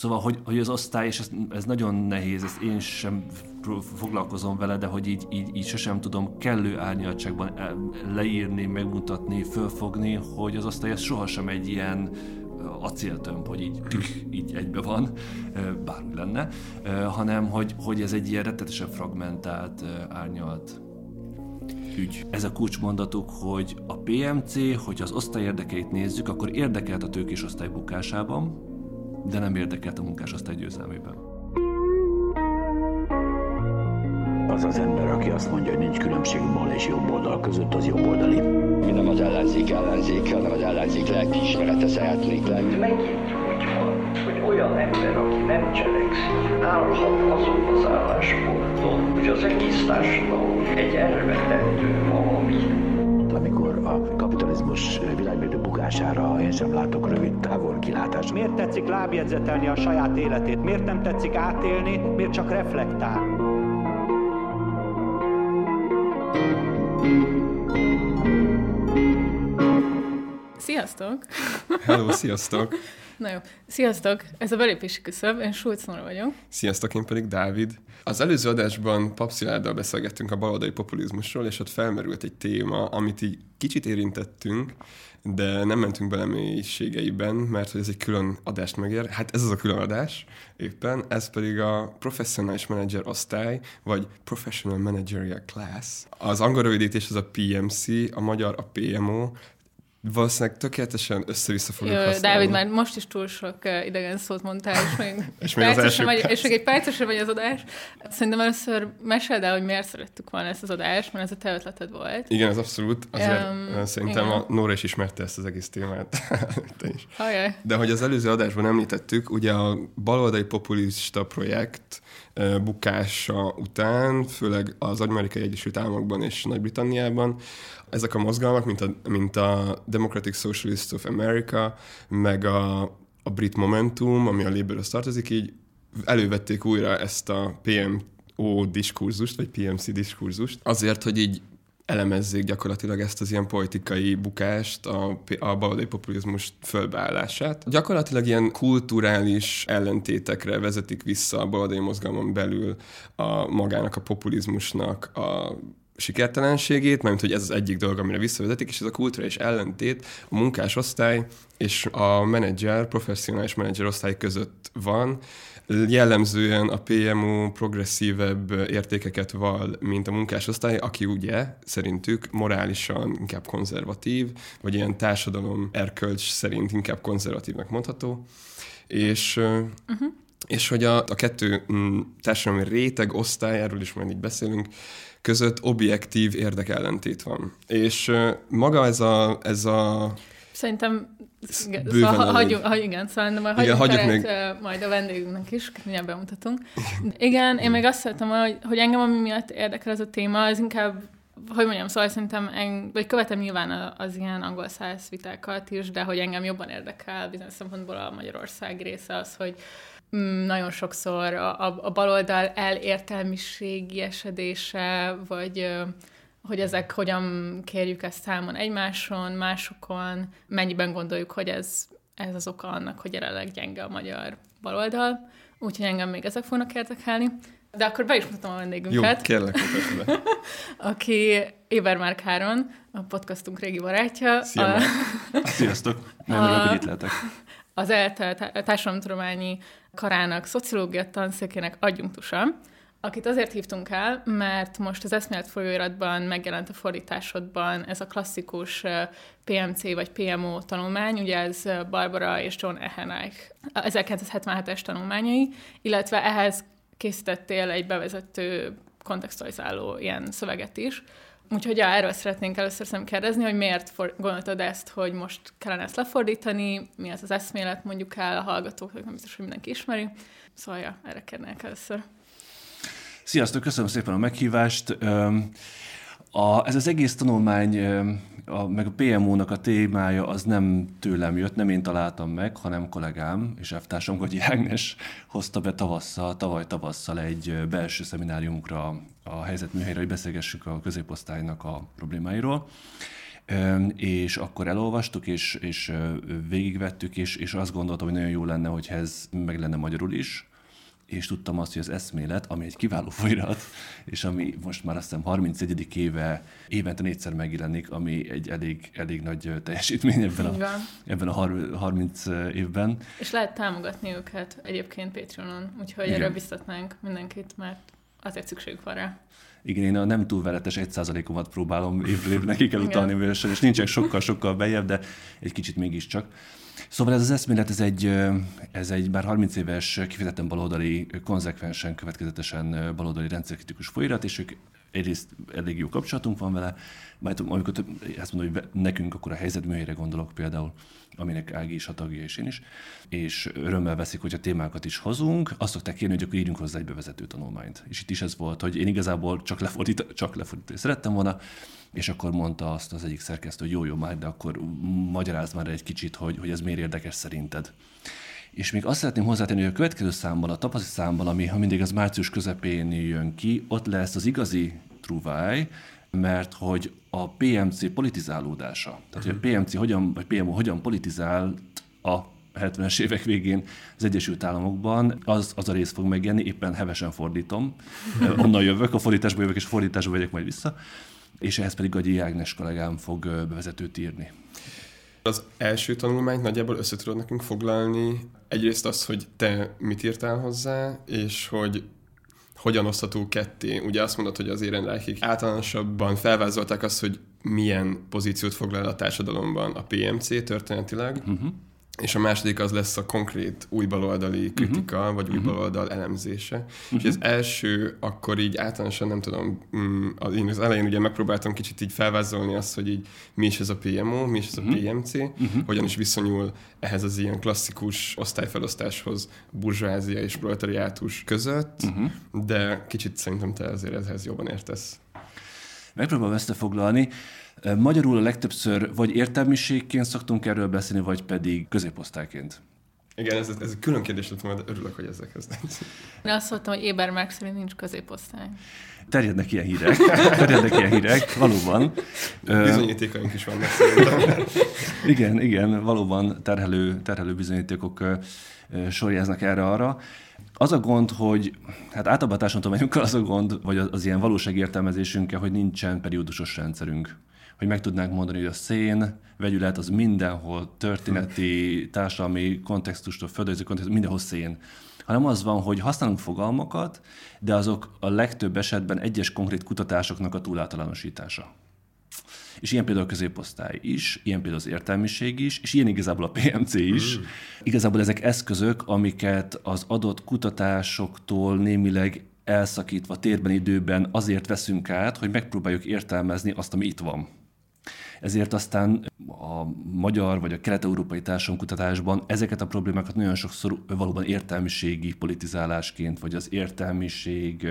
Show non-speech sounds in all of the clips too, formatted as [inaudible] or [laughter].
Szóval, hogy, hogy az osztály, és ez, ez nagyon nehéz, ezt én sem foglalkozom vele, de hogy így, így, így sosem tudom kellő árnyaltságban leírni, megmutatni, fölfogni, hogy az osztály ez sohasem egy ilyen acéltömb, hogy így, [laughs] így egybe van, bármi lenne, hanem hogy, hogy ez egy ilyen rettetesen fragmentált, árnyalt ügy. Ez a kulcsmondatuk, hogy a PMC, hogy az osztály érdekeit nézzük, akkor érdekelt a tőkés osztály bukásában, de nem érdekelt a munkásosztály győzelmében. Az az ember, aki azt mondja, hogy nincs különbség bal és jobb oldal között, az jobb oldali. Mi nem az ellenzék ellenzék, hanem az ellenzék lelkiismerete szeretnék lenni. Megint úgy van, hogy olyan ember, aki nem cselekszik, állhat azon az állásponton, hogy az egész társadalom egy elvetendő valami amikor a kapitalizmus világmérdő bukására én sem látok rövid távol kilátást. Miért tetszik lábjegyzetelni a saját életét? Miért nem tetszik átélni? Miért csak reflektál? Sziasztok! Hello, sziasztok! [laughs] Na jó. Sziasztok! Ez a belépési küszöb, én Schulz Nora vagyok. Sziasztok, én pedig Dávid. Az előző adásban Papszilárdal beszélgettünk a baloldali populizmusról, és ott felmerült egy téma, amit így kicsit érintettünk, de nem mentünk bele mélységeiben, mert hogy ez egy külön adást megér. Hát ez az a külön adás éppen, ez pedig a Professional Manager osztály, vagy Professional Managerial Class. Az angol rövidítés az a PMC, a magyar a PMO, valószínűleg tökéletesen össze-vissza fogjuk Jó, használni. Dávid, már most is túl sok uh, idegen szót mondtál, és még, [laughs] és még az első vagy, és még egy percesre vagy az adás. Szerintem először meséld el, hogy miért szerettük volna ezt az adást, mert ez a te ötleted volt. Igen, ez abszolút. Azért um, szerintem igen. a Nóra is ismerte ezt az egész témát. [laughs] te is. Ajaj. De hogy az előző adásban említettük, ugye a baloldali populista projekt bukása után, főleg az Amerikai Egyesült Államokban és Nagy-Britanniában, ezek a mozgalmak, mint a, mint a Democratic Socialists of America, meg a, a Brit Momentum, ami a Labourhoz tartozik, így elővették újra ezt a PMO diskurzust, vagy PMC diskurzust, azért, hogy így elemezzék gyakorlatilag ezt az ilyen politikai bukást, a, a baloldali populizmus fölbeállását. Gyakorlatilag ilyen kulturális ellentétekre vezetik vissza a baloldali mozgalmon belül a magának a populizmusnak a sikertelenségét, mert hogy ez az egyik dolog, amire visszavezetik, és ez a kulturális ellentét a munkásosztály és a menedzser, professzionális menedzser osztály között van, jellemzően a PMO progresszívebb értékeket val, mint a munkásosztály, aki ugye szerintük morálisan inkább konzervatív, vagy ilyen társadalom erkölcs szerint inkább konzervatívnak mondható. És uh-huh. És hogy a, a kettő társadalmi réteg osztályáról is majd így beszélünk, között objektív érdekellentét van. És maga ez a, ez a Szerintem szóval, ha, hagyjuk, ha, igen, szóval majd hagyjuk, igen, hagyjuk még... majd a vendégünknek is, mindjárt bemutatunk. Igen, én még azt szeretem, hogy, hogy engem ami miatt érdekel ez a téma, az inkább hogy mondjam, szóval szerintem, en, vagy követem nyilván az ilyen angol száz vitákat is, de hogy engem jobban érdekel bizonyos szempontból a Magyarország része az, hogy nagyon sokszor a, a, a baloldal elértelmiségi esedése, vagy hogy ezek hogyan kérjük ezt számon egymáson, másokon, mennyiben gondoljuk, hogy ez, ez az oka annak, hogy jelenleg gyenge a magyar baloldal. Úgyhogy engem még ezek fognak érdekelni. De akkor be is mutatom a vendégünket. Jó, kérlek, be. [laughs] aki Éber Háron, a podcastunk régi barátja. Szia, a... Sziasztok! Nem a... hogy itt lehetek. Az ELTE társadalomtudományi karának szociológia tanszékének adjunktusa, akit azért hívtunk el, mert most az eszmélet folyóiratban megjelent a fordításodban ez a klasszikus PMC vagy PMO tanulmány, ugye ez Barbara és John Eheneich 1977-es tanulmányai, illetve ehhez készítettél egy bevezető kontextualizáló ilyen szöveget is. Úgyhogy ja, erről szeretnénk először szem kérdezni, hogy miért for- gondoltad ezt, hogy most kellene ezt lefordítani, mi az az eszmélet, mondjuk el a hallgatóknak, nem biztos, hogy mindenki ismeri. Szóval ja, erre kérnék először. Sziasztok, köszönöm szépen a meghívást. A, ez az egész tanulmány, a, meg a PMO-nak a témája az nem tőlem jött, nem én találtam meg, hanem kollégám és elvtársam Gagyi Ágnes hozta be tavasszal, tavaly tavasszal egy belső szemináriumunkra a helyzetműhelyre, hogy beszélgessük a középosztálynak a problémáiról. és akkor elolvastuk, és, és végigvettük, és, és azt gondoltam, hogy nagyon jó lenne, hogyha ez meg lenne magyarul is, és tudtam azt, hogy az eszmélet, ami egy kiváló folyirat, és ami most már azt hiszem 31. éve évente négyszer megjelenik, ami egy elég, elég nagy teljesítmény ebben a, ebben a 30 évben. És lehet támogatni őket egyébként Patreonon, úgyhogy Igen. erre biztatnánk mindenkit, mert azért szükség van rá. Igen, én a nem túl veretes 1%-omat próbálom évről évre neki kell utalni, és nincsen sokkal-sokkal bejebb, de egy kicsit mégiscsak. Szóval ez az eszmélet, ez egy, ez egy bár 30 éves, kifejezetten baloldali, konzekvensen, következetesen baloldali rendszerkritikus folyirat, és ők egyrészt elég jó kapcsolatunk van vele, majd amikor azt mondom, hogy nekünk, akkor a helyzetműhelyre gondolok például, aminek Ági is a tagja, és én is, és örömmel veszik, hogy a témákat is hozunk, azt szokták kérni, hogy akkor írjunk hozzá egy bevezető tanulmányt. És itt is ez volt, hogy én igazából csak lefordít, csak lefordítani szerettem volna, és akkor mondta azt az egyik szerkesztő, hogy jó, jó, már, de akkor magyarázd már egy kicsit, hogy, hogy ez miért érdekes szerinted. És még azt szeretném hozzátenni, hogy a következő számban, a tapaszti számban, ami ha mindig az március közepén jön ki, ott lesz az igazi truváj, mert hogy a PMC politizálódása, tehát hogy a PMC hogyan, vagy PMO hogyan politizált a 70-es évek végén az Egyesült Államokban, az, az a rész fog megjelenni, éppen hevesen fordítom. [laughs] Onnan jövök, a fordításba jövök, és a fordításba vagyok majd vissza és ehhez pedig Gagyi Ágnes kollégám fog bevezetőt írni. Az első tanulmányt nagyjából össze tudod nekünk foglalni. Egyrészt az, hogy te mit írtál hozzá, és hogy hogyan osztható ketté. Ugye azt mondod, hogy az érenrákik általánosabban felvázolták azt, hogy milyen pozíciót foglal a társadalomban a PMC történetileg, uh-huh és a második az lesz a konkrét új baloldali mhm. kritika, uh-huh. vagy új uh-huh. baloldal elemzése. Uh-huh. És az első, akkor így általánosan nem tudom, mm, az, én az elején ugye megpróbáltam kicsit így felvázolni azt, hogy így mi is ez a PMO, mi is ez a. PMC, uh-huh. hogyan is viszonyul ehhez az ilyen klasszikus osztályfelosztáshoz burzsázia és proletariátus között, uh-huh. de kicsit szerintem te azért ehhez jobban értesz. Megpróbálom összefoglalni. Magyarul a legtöbbször vagy értelmiségként szoktunk erről beszélni, vagy pedig középosztályként. Igen, ez, ez egy külön kérdés lett volna, örülök, hogy ezzel kezdett. Én azt mondtam, hogy Ébermark szerint nincs középosztály. Terjednek ilyen hírek, [laughs] terjednek ilyen hírek, valóban. Bizonyítékaink is vannak szerintem. [laughs] igen, igen, valóban terhelő, terhelő bizonyítékok sorjáznak erre-arra. Az a gond, hogy hát általában a társadalomtudományokkal az a gond, vagy az, az ilyen valóságértelmezésünkkel, hogy nincsen periódusos rendszerünk hogy meg tudnánk mondani, hogy a szén vegyület az mindenhol történeti, társadalmi kontextustól, földrajzi kontextustól, mindenhol szén hanem az van, hogy használunk fogalmakat, de azok a legtöbb esetben egyes konkrét kutatásoknak a túláltalánosítása. És ilyen például a középosztály is, ilyen például az értelmiség is, és ilyen igazából a PMC is. Mm. Igazából ezek eszközök, amiket az adott kutatásoktól némileg elszakítva térben, időben azért veszünk át, hogy megpróbáljuk értelmezni azt, ami itt van ezért aztán a magyar vagy a kelet-európai társadalomkutatásban ezeket a problémákat nagyon sokszor valóban értelmiségi politizálásként, vagy az értelmiség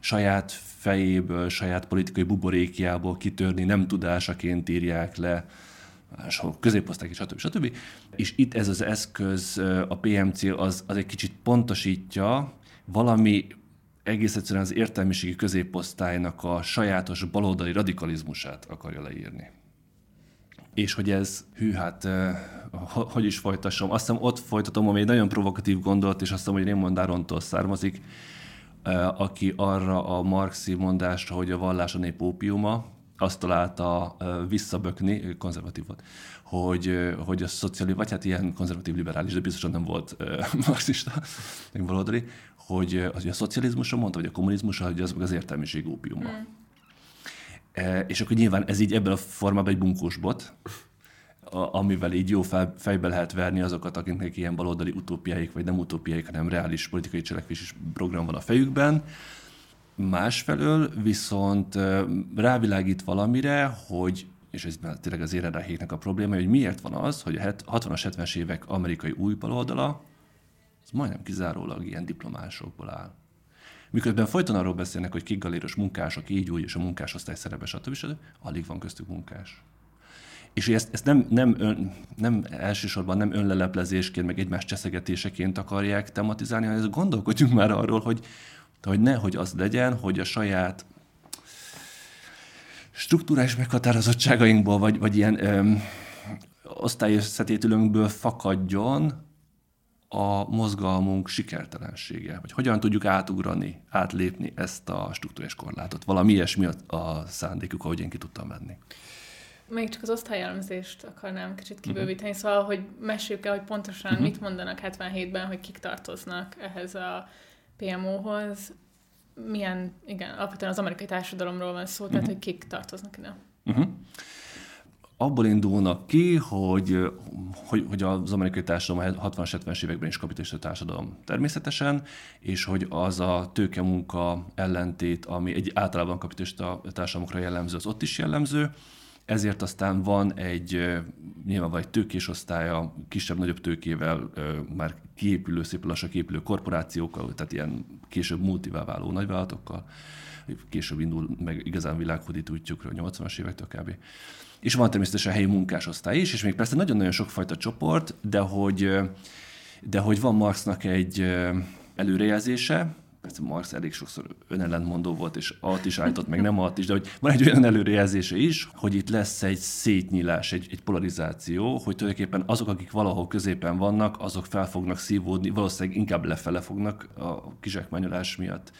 saját fejéből, saját politikai buborékjából kitörni nem tudásaként írják le, középosztály, stb. stb. És itt ez az eszköz, a PMC az, az egy kicsit pontosítja valami egész egyszerűen az értelmiségi középosztálynak a sajátos baloldali radikalizmusát akarja leírni. És hogy ez, hű, hát hogy is folytassam, azt hiszem ott folytatom, ami egy nagyon provokatív gondolat, és azt hiszem, hogy Raymond Arontól származik, aki arra a marxi mondásra, hogy a vallás a nép ópiuma, azt találta visszabökni, konzervatív volt, hogy, hogy a szociális, vagy hát ilyen konzervatív liberális, de biztosan nem volt [laughs] marxista, meg baloldali, hogy, az, hogy a szocializmusra mondta, vagy a kommunizmusra, hogy az meg az értelmiség ópiuma. Mm. E, és akkor nyilván ez így ebben a formában egy bunkós bot, a, amivel így jó fel, fejbe lehet verni azokat, akiknek ilyen baloldali utópiáik, vagy nem utópiáik, hanem reális politikai cselekvési program van a fejükben. Másfelől viszont e, rávilágít valamire, hogy és ez tényleg az érenráhéknek a probléma, hogy miért van az, hogy a 60-as, 70-es évek amerikai új baloldala, az majdnem kizárólag ilyen diplomásokból áll. Miközben folyton arról beszélnek, hogy kik galéros munkások, így úgy, és a munkásosztály szerepe, stb. stb. alig van köztük munkás. És ezt, ezt nem, nem, ön, nem elsősorban nem önleleplezésként, meg egymás cseszegetéseként akarják tematizálni, hanem gondolkodjunk már arról, hogy, hogy nehogy az legyen, hogy a saját struktúrás meghatározottságainkból, vagy, vagy ilyen öm, osztályösszetételünkből fakadjon a mozgalmunk sikertelensége, vagy hogyan tudjuk átugrani, átlépni ezt a struktúrás korlátot. Valami ilyesmi a, a szándékuk, ahogy én ki tudtam venni. Még csak az osztályelemzést akarnám kicsit kibővíteni, uh-huh. szóval, hogy meséljük el, hogy pontosan uh-huh. mit mondanak 77-ben, hogy kik tartoznak ehhez a PMO-hoz. Milyen, igen, alapvetően az amerikai társadalomról van szó, uh-huh. tehát hogy kik tartoznak ide. Uh-huh abból indulnak ki, hogy, hogy, hogy az amerikai társadalom 60-70-es években is kapitalista társadalom természetesen, és hogy az a tőke-munka ellentét, ami egy általában kapitalista társadalomokra jellemző, az ott is jellemző, ezért aztán van egy, nyilván van egy tőkés osztálya, kisebb-nagyobb tőkével már kiépülő, szép lassan kiépülő korporációkkal, tehát ilyen később multivá váló nagyvállalatokkal, később indul meg igazán világhódító útjukra, 80-as évektől kb és van természetesen helyi munkásosztály is, és még persze nagyon-nagyon sokfajta csoport, de hogy, de hogy van Marxnak egy előrejelzése, persze Marx elég sokszor önellentmondó volt, és alt is állított, meg nem alt is, de hogy van egy olyan előrejelzése is, hogy itt lesz egy szétnyílás, egy, egy polarizáció, hogy tulajdonképpen azok, akik valahol középen vannak, azok fel fognak szívódni, valószínűleg inkább lefele fognak a kizsákmányolás miatt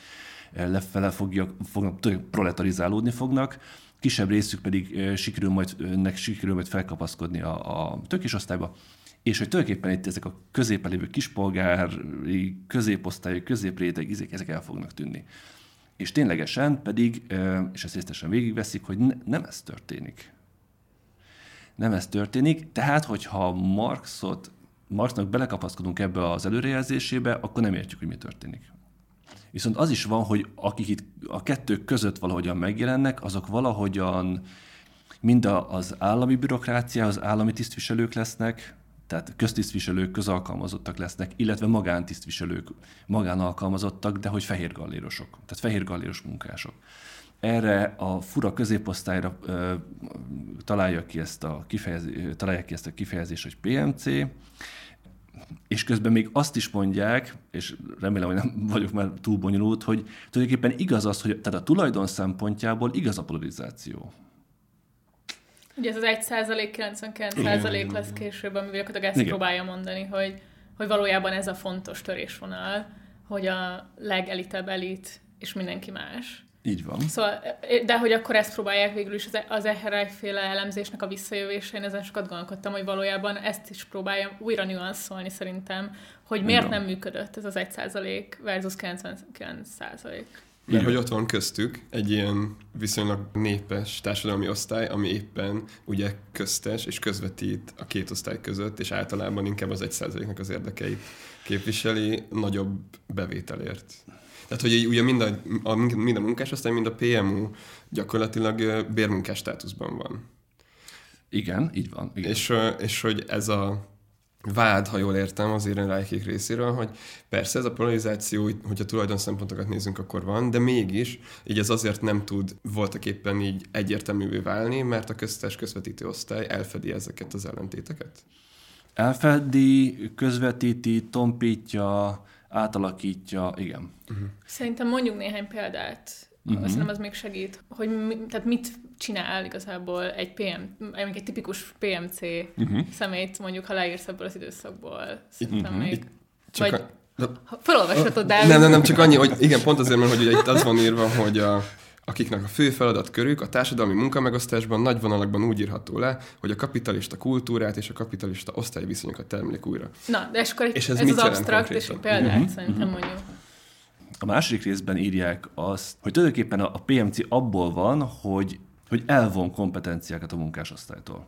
lefele fogja, fognak, proletarizálódni fognak, kisebb részük pedig sikerül majd, nek sikerül majd felkapaszkodni a, a tökés osztályba, és hogy tulajdonképpen itt ezek a középen lévő kispolgári, középosztályok, középréteg, ezek, ezek el fognak tűnni. És ténylegesen pedig, és ezt részletesen végigveszik, hogy ne, nem ez történik. Nem ez történik, tehát hogyha Marxot, Marxnak belekapaszkodunk ebbe az előrejelzésébe, akkor nem értjük, hogy mi történik. Viszont az is van, hogy akik itt a kettők között valahogyan megjelennek, azok valahogyan mind az állami bürokrácia, az állami tisztviselők lesznek, tehát köztisztviselők, közalkalmazottak lesznek, illetve magántisztviselők, magánalkalmazottak, de hogy fehér gallérosok, tehát fehér galléros munkások. Erre a fura középosztályra ö, találja ki ezt a kifejezés, találják ki ezt a kifejezést, hogy PMC, és közben még azt is mondják, és remélem, hogy nem [laughs] vagyok már túl bonyolult, hogy tulajdonképpen igaz az, hogy tehát a tulajdon szempontjából igaz a polarizáció. Ugye ez az 1 százalék, 99 százalék lesz később, amivel gyakorlatilag ezt Igen. próbálja mondani, hogy, hogy valójában ez a fontos törésvonal, hogy a legelitebb elit és mindenki más. Így van. Szóval, de hogy akkor ezt próbálják végül is az, az EHRI féle elemzésnek a visszajövésén, ezen sokat gondolkodtam, hogy valójában ezt is próbálja újra nüanszolni szerintem, hogy miért nem működött ez az 1% versus 99%. Mert hogy ott van köztük egy ilyen viszonylag népes társadalmi osztály, ami éppen ugye köztes és közvetít a két osztály között, és általában inkább az egy százaléknak az érdekeit képviseli nagyobb bevételért. Tehát, hogy ugye mind a, a, mind a munkásosztály, mind a PMU gyakorlatilag bérmunkás státuszban van. Igen, így van. Igen. És, és hogy ez a vád, ha jól értem, az Rájkék részéről, hogy persze ez a polarizáció, hogyha tulajdon szempontokat nézünk, akkor van, de mégis így ez azért nem tud voltak éppen így egyértelművé válni, mert a köztes közvetítő osztály elfedi ezeket az ellentéteket? Elfedi, közvetíti, tompítja, átalakítja, igen. Uh-huh. Szerintem mondjuk néhány példát, uh-huh. szerintem az még segít, hogy mi, tehát mit csinál igazából egy PM, egy tipikus PMC uh-huh. szemét, mondjuk, ha leírsz ebből az időszakból. Szerintem uh-huh. még... Csak vagy, a... felolvashatod, de... Nem, nem, nem, csak annyi, hogy igen, pont azért, mert hogy ugye itt az van írva, hogy a, akiknek a fő körük a társadalmi munkamegosztásban nagy vonalakban úgy írható le, hogy a kapitalista kultúrát és a kapitalista osztályviszonyokat termelik újra. Na, de és akkor és ez, ez az absztrakt, és egy példát uh-huh, szerintem uh-huh. mondjuk. A második részben írják azt, hogy tulajdonképpen a PMC abból van, hogy, hogy elvon kompetenciákat a munkásosztálytól.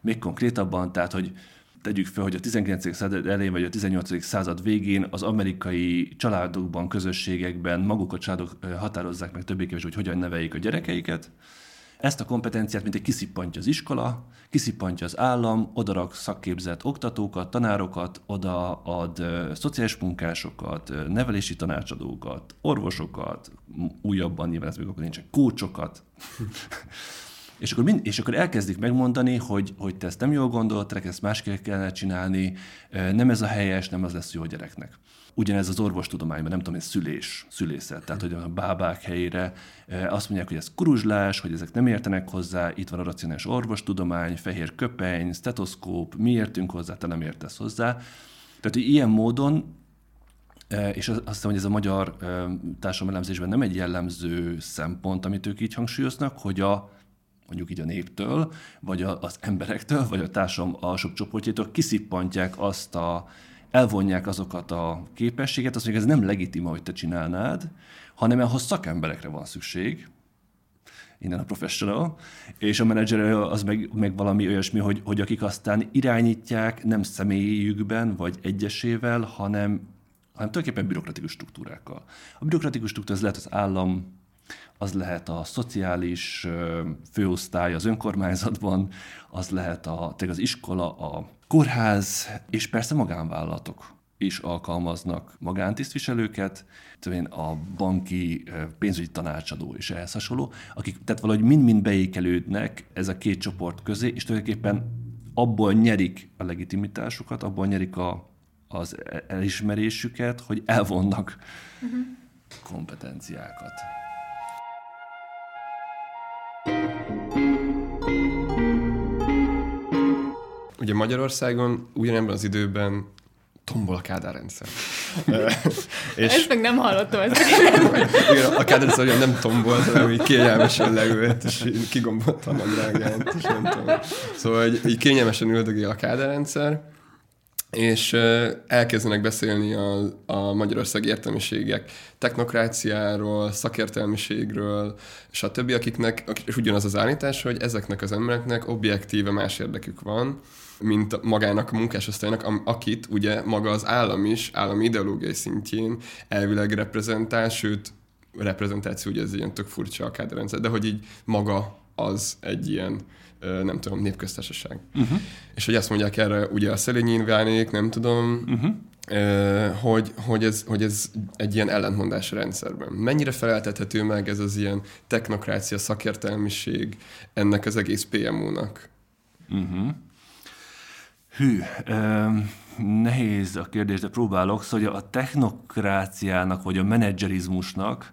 Még konkrétabban, tehát, hogy tegyük fel, hogy a 19. század elején vagy a 18. század végén az amerikai családokban, közösségekben maguk a családok határozzák meg többé kevésbé, hogy hogyan neveljék a gyerekeiket. Ezt a kompetenciát mint egy kiszippantja az iskola, kiszippantja az állam, odarak szakképzett oktatókat, tanárokat, oda ad szociális munkásokat, nevelési tanácsadókat, orvosokat, újabban nyilván ez még akkor nincsen, kócsokat. [laughs] És akkor, mind, és akkor elkezdik megmondani, hogy, hogy te ezt nem jól gondolod, ezt másképp kellene csinálni, nem ez a helyes, nem az lesz jó gyereknek. Ugyanez az orvostudományban, nem tudom, ez szülés, szülészet, tehát hogy a bábák helyére azt mondják, hogy ez kuruzslás, hogy ezek nem értenek hozzá, itt van a racionális orvostudomány, fehér köpeny, stetoszkóp, mi értünk hozzá, te nem értesz hozzá. Tehát, hogy ilyen módon és azt hiszem, hogy ez a magyar társadalomelemzésben nem egy jellemző szempont, amit ők így hangsúlyoznak, hogy a mondjuk így a néptől, vagy a, az emberektől, vagy a társadalom alsóbb csoportjától kiszippantják azt a, elvonják azokat a képességet, azt mondják, ez nem legitima, hogy te csinálnád, hanem ahhoz szakemberekre van szükség, innen a professional, és a menedzser az meg, meg valami olyasmi, hogy, hogy akik aztán irányítják nem személyükben vagy egyesével, hanem, hanem tulajdonképpen bürokratikus struktúrákkal. A bürokratikus struktúra az lehet az állam, az lehet a szociális főosztály az önkormányzatban, az lehet a, az iskola, a kórház, és persze magánvállalatok is alkalmaznak magántisztviselőket, a banki pénzügyi tanácsadó és ehhez hasonló, akik tehát valahogy mind-mind beékelődnek ez a két csoport közé, és tulajdonképpen abból nyerik a legitimitásukat, abból nyerik a, az elismerésüket, hogy elvonnak uh-huh. kompetenciákat. Ugye Magyarországon ugyanebben az időben tombol a Kádár rendszer. [laughs] és Ezt meg nem hallottam. Ezt [laughs] igen, a Kádár rendszer nem tombolt, hanem így kényelmesen leült, és kigombolta a drágát, és nem tudom. Szóval így, így kényelmesen üldögél a Kádár rendszer, és elkezdenek beszélni a, a magyarországi értelmiségek technokráciáról, szakértelmiségről, és a többi, akiknek, és ugyanaz az állítás, hogy ezeknek az embereknek objektíve más érdekük van, mint magának a munkásosztálynak, akit ugye maga az állam is, állami ideológiai szintjén elvileg reprezentál, sőt, reprezentáció, ugye ez ilyen tök furcsa a kádrendszer, de hogy így maga az egy ilyen nem tudom, népköztársaság. Uh-huh. És hogy azt mondják erre, ugye a Szelényi Vánék, nem tudom, uh-huh. hogy, hogy, ez, hogy ez egy ilyen ellentmondás a rendszerben. Mennyire feleltethető meg ez az ilyen technokrácia, szakértelmiség ennek az egész PMO-nak? Uh-huh. Hű, um, nehéz a kérdés, de próbálok. Szóval a technokráciának, vagy a menedzserizmusnak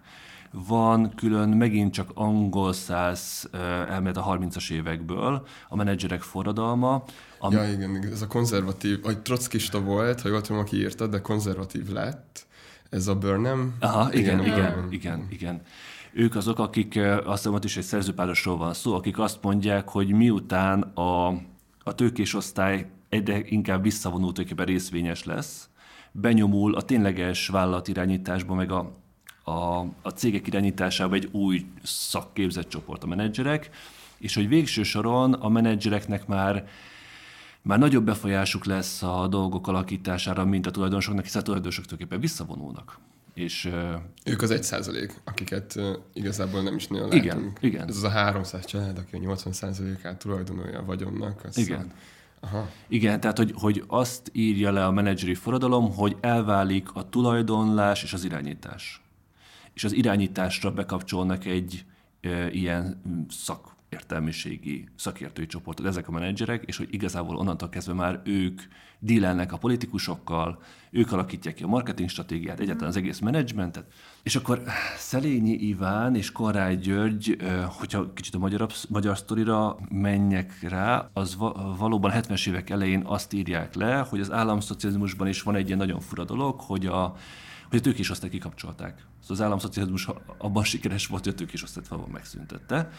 van külön megint csak angol száz elmélet a 30-as évekből, a menedzserek forradalma. Am... Ja, igen, ez a konzervatív, vagy trockista volt, ha jól tudom, aki írta, de konzervatív lett. Ez a Burnham. Aha, igen, igen, igen, igen, igen. Ők azok, akik, azt hiszem, is egy szerzőpárosról van szó, akik azt mondják, hogy miután a, a tőkés osztály egyre inkább visszavonult, részvényes lesz, benyomul a tényleges vállalatirányításba, meg a a, a cégek irányításába egy új szakképzett csoport, a menedzserek, és hogy végső soron a menedzsereknek már már nagyobb befolyásuk lesz a dolgok alakítására, mint a tulajdonosoknak, hiszen a tulajdonosok tulajdonképpen visszavonulnak. És, ők az egy százalék, akiket igazából nem is nagyon igen, látunk. Igen. Ez az a 300 család, aki a 80 százalékát tulajdonolja a vagyonnak. Az igen. Aha. Igen, tehát hogy, hogy azt írja le a menedzseri forradalom, hogy elválik a tulajdonlás és az irányítás és az irányításra bekapcsolnak egy e, ilyen szakértelmiségi, szakértői csoportot, ezek a menedzserek, és hogy igazából onnantól kezdve már ők dílelnek a politikusokkal, ők alakítják ki a marketing stratégiát, egyáltalán az egész menedzsmentet. És akkor Szelényi Iván és Karály György, hogyha kicsit a magyar, magyar sztorira menjek rá, az valóban 70-es évek elején azt írják le, hogy az államszocializmusban is van egy ilyen nagyon fura dolog, hogy a hogy a tőkésosztályt kikapcsolták. Az államszocializmus abban sikeres volt, hogy a tőkésosztályt valahol megszüntette.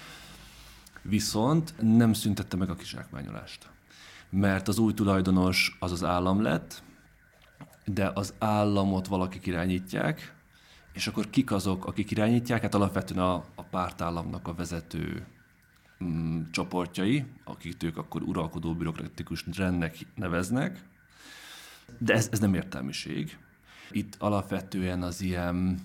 Viszont nem szüntette meg a kizsákmányolást. Mert az új tulajdonos az az állam lett, de az államot valakik irányítják, és akkor kik azok, akik irányítják? Hát alapvetően a, a pártállamnak a vezető mm, csoportjai, akik ők akkor uralkodó bürokratikus rendnek neveznek, de ez, ez nem értelmiség. Itt alapvetően az ilyen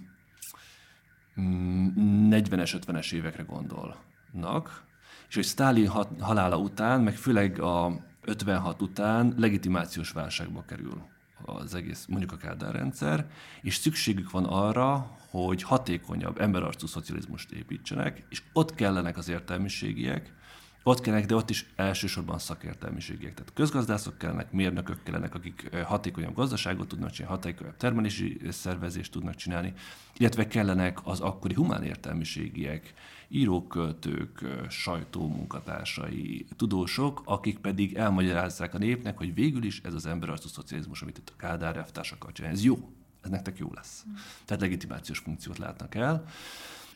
40-es, 50-es évekre gondolnak, és hogy Stalin halála után, meg főleg a 56 után legitimációs válságba kerül az egész, mondjuk a Kádár rendszer, és szükségük van arra, hogy hatékonyabb emberarcú szocializmust építsenek, és ott kellenek az értelmiségiek, ott kellenek, de ott is elsősorban szakértelmiségiek. Tehát közgazdászok kellenek, mérnökök kellenek, akik hatékonyabb gazdaságot tudnak csinálni, hatékonyabb termelési szervezést tudnak csinálni, illetve kellenek az akkori humán értelmiségiek, írók, költők, sajtómunkatársai, tudósok, akik pedig elmagyarázzák a népnek, hogy végül is ez az emberarcú szocializmus, amit itt a Kádár elvtársakkal csinál, ez jó, ez nektek jó lesz. Tehát legitimációs funkciót látnak el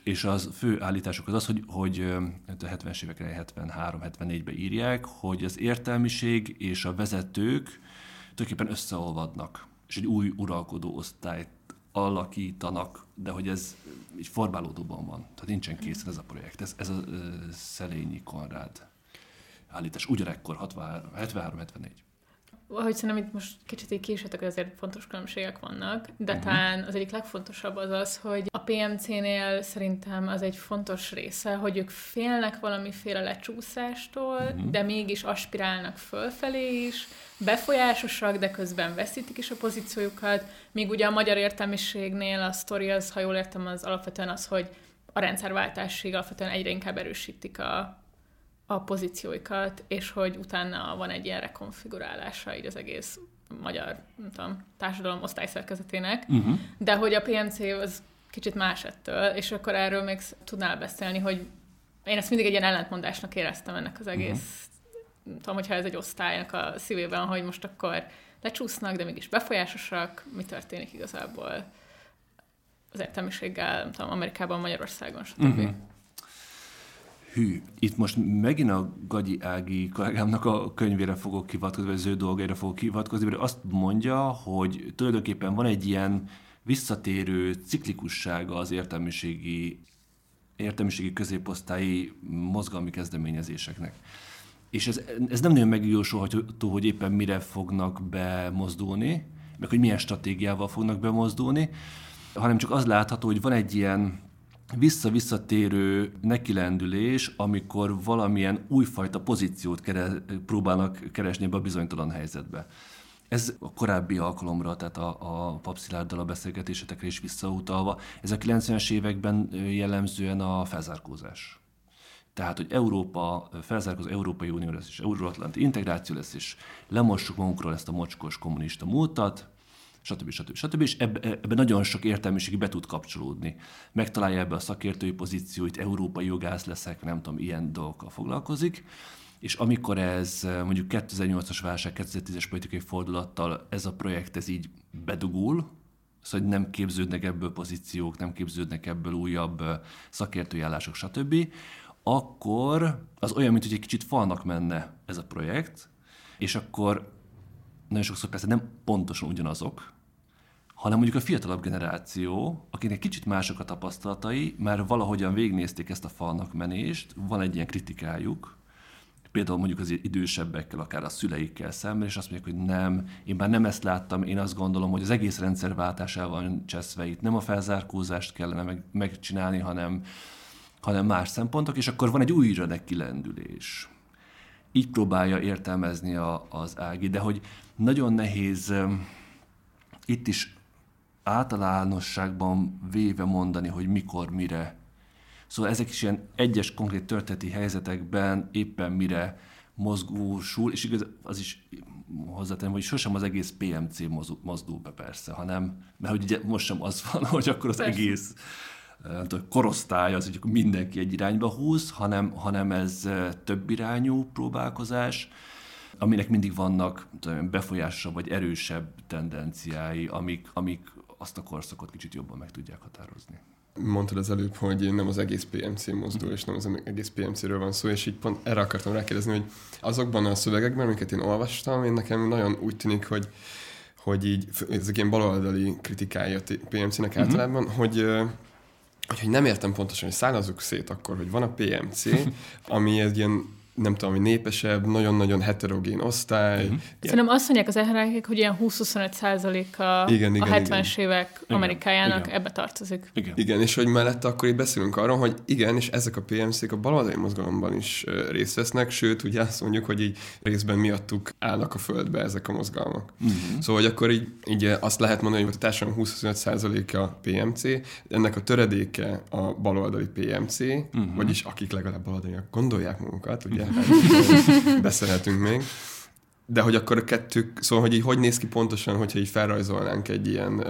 és az fő állításuk az az, hogy, hogy a 70-es évekre 73-74-ben írják, hogy az értelmiség és a vezetők tulajdonképpen összeolvadnak, és egy új uralkodó osztályt alakítanak, de hogy ez egy formálódóban van. Tehát nincsen készen ez a projekt. Ez, ez a Szelényi Konrád állítás. Ugyanekkor, 73-74 hogy szerintem itt most kicsit így késetek, azért fontos különbségek vannak, de uh-huh. talán az egyik legfontosabb az az, hogy a PMC-nél szerintem az egy fontos része, hogy ők félnek valamiféle lecsúszástól, uh-huh. de mégis aspirálnak fölfelé is, befolyásosak, de közben veszítik is a pozíciójukat, míg ugye a magyar értelmiségnél a sztori az, ha jól értem, az alapvetően az, hogy a rendszerváltásig alapvetően egyre inkább erősítik a, a pozícióikat, és hogy utána van egy ilyen rekonfigurálása így az egész magyar nem tudom, társadalom osztályszerkezetének, uh-huh. de hogy a PNC az kicsit más ettől, és akkor erről még tudnál beszélni, hogy én ezt mindig egy ilyen ellentmondásnak éreztem ennek az egész, uh-huh. nem tudom, hogyha ez egy osztálynak a szívében, hogy most akkor lecsúsznak, de mégis befolyásosak, mi történik igazából az értelmiséggel, nem tudom, Amerikában, Magyarországon, stb. Uh-huh. Hű, itt most megint a Gagyi Ági kollégámnak a könyvére fogok hivatkozni, vagy az ő dolgaira fogok hivatkozni, mert azt mondja, hogy tulajdonképpen van egy ilyen visszatérő ciklikussága az értelmiségi, értelmiségi középosztályi mozgalmi kezdeményezéseknek. És ez, ez nem nagyon megjósolható, hogy éppen mire fognak bemozdulni, meg hogy milyen stratégiával fognak bemozdulni, hanem csak az látható, hogy van egy ilyen vissza-visszatérő nekilendülés, amikor valamilyen újfajta pozíciót kere, próbálnak keresni be a bizonytalan helyzetbe. Ez a korábbi alkalomra, tehát a, a papszilárddal a beszélgetésetekre is visszautalva, ez a 90-es években jellemzően a felzárkózás. Tehát, hogy Európa, felzárkózó Európai Unió lesz, és Euróatlanti integráció lesz, és lemossuk magunkról ezt a mocskos kommunista múltat, stb. stb. stb. És ebben ebbe nagyon sok értelmiség be tud kapcsolódni. Megtalálja ebbe a szakértői pozícióit, európai jogász leszek, nem tudom, ilyen dolgokkal foglalkozik. És amikor ez mondjuk 2008-as válság, 2010-es politikai fordulattal ez a projekt ez így bedugul, szóval nem képződnek ebből pozíciók, nem képződnek ebből újabb szakértői állások, stb., akkor az olyan, mint hogy egy kicsit falnak menne ez a projekt, és akkor nagyon sokszor persze nem pontosan ugyanazok, hanem mondjuk a fiatalabb generáció, akinek kicsit mások a tapasztalatai, már valahogyan végnézték ezt a falnak menést, van egy ilyen kritikájuk, például mondjuk az idősebbekkel, akár a szüleikkel szemben, és azt mondják, hogy nem, én már nem ezt láttam, én azt gondolom, hogy az egész rendszer váltásával van cseszve itt, nem a felzárkózást kellene meg, megcsinálni, hanem, hanem más szempontok, és akkor van egy újra nekilendülés. Így próbálja értelmezni a, az Ági, de hogy nagyon nehéz itt is általánosságban véve mondani, hogy mikor, mire. Szóval ezek is ilyen egyes konkrét történeti helyzetekben éppen mire mozgósul, és igaz, az is hozzátenem, hogy sosem az egész PMC mozdul be persze, hanem, mert hogy ugye most sem az van, [laughs] hogy akkor az persze. egész tudom, korosztály az, hogy mindenki egy irányba húz, hanem, hanem ez több irányú próbálkozás, aminek mindig vannak tudom, befolyásosabb vagy erősebb tendenciái, amik, amik azt a korszakot kicsit jobban meg tudják határozni. Mondtad az előbb, hogy nem az egész PMC mozdul, és nem az egész PMC-ről van szó, és így pont erre akartam rákérdezni, hogy azokban a szövegekben, amiket én olvastam, én nekem nagyon úgy tűnik, hogy hogy így, ezek ilyen baloldali kritikája a PMC-nek uh-huh. általában, hogy hogy nem értem pontosan, hogy szállazzuk szét akkor, hogy van a PMC, [laughs] ami egy ilyen nem tudom, népesebb, nagyon-nagyon heterogén osztály. Uh-huh. Szerintem azt mondják az ehrák, hogy ilyen 20-25 százalék a, igen, igen, a 70-es igen. évek Amerikájának igen. ebbe tartozik. Igen. igen, és hogy mellette akkor így beszélünk arról, hogy igen, és ezek a PMC-k a baloldali mozgalomban is részt vesznek, sőt, ugye azt mondjuk, hogy így részben miattuk állnak a földbe ezek a mozgalmak. Uh-huh. Szóval, hogy akkor így, így azt lehet mondani, hogy a társadalom 25 százaléka PMC, ennek a töredéke a baloldali PMC, uh-huh. vagyis akik legalább baloldaliak gondolják magukat, ugye [laughs] beszélhetünk még. De hogy akkor a kettők, szóval, hogy így hogy néz ki pontosan, hogyha így felrajzolnánk egy ilyen,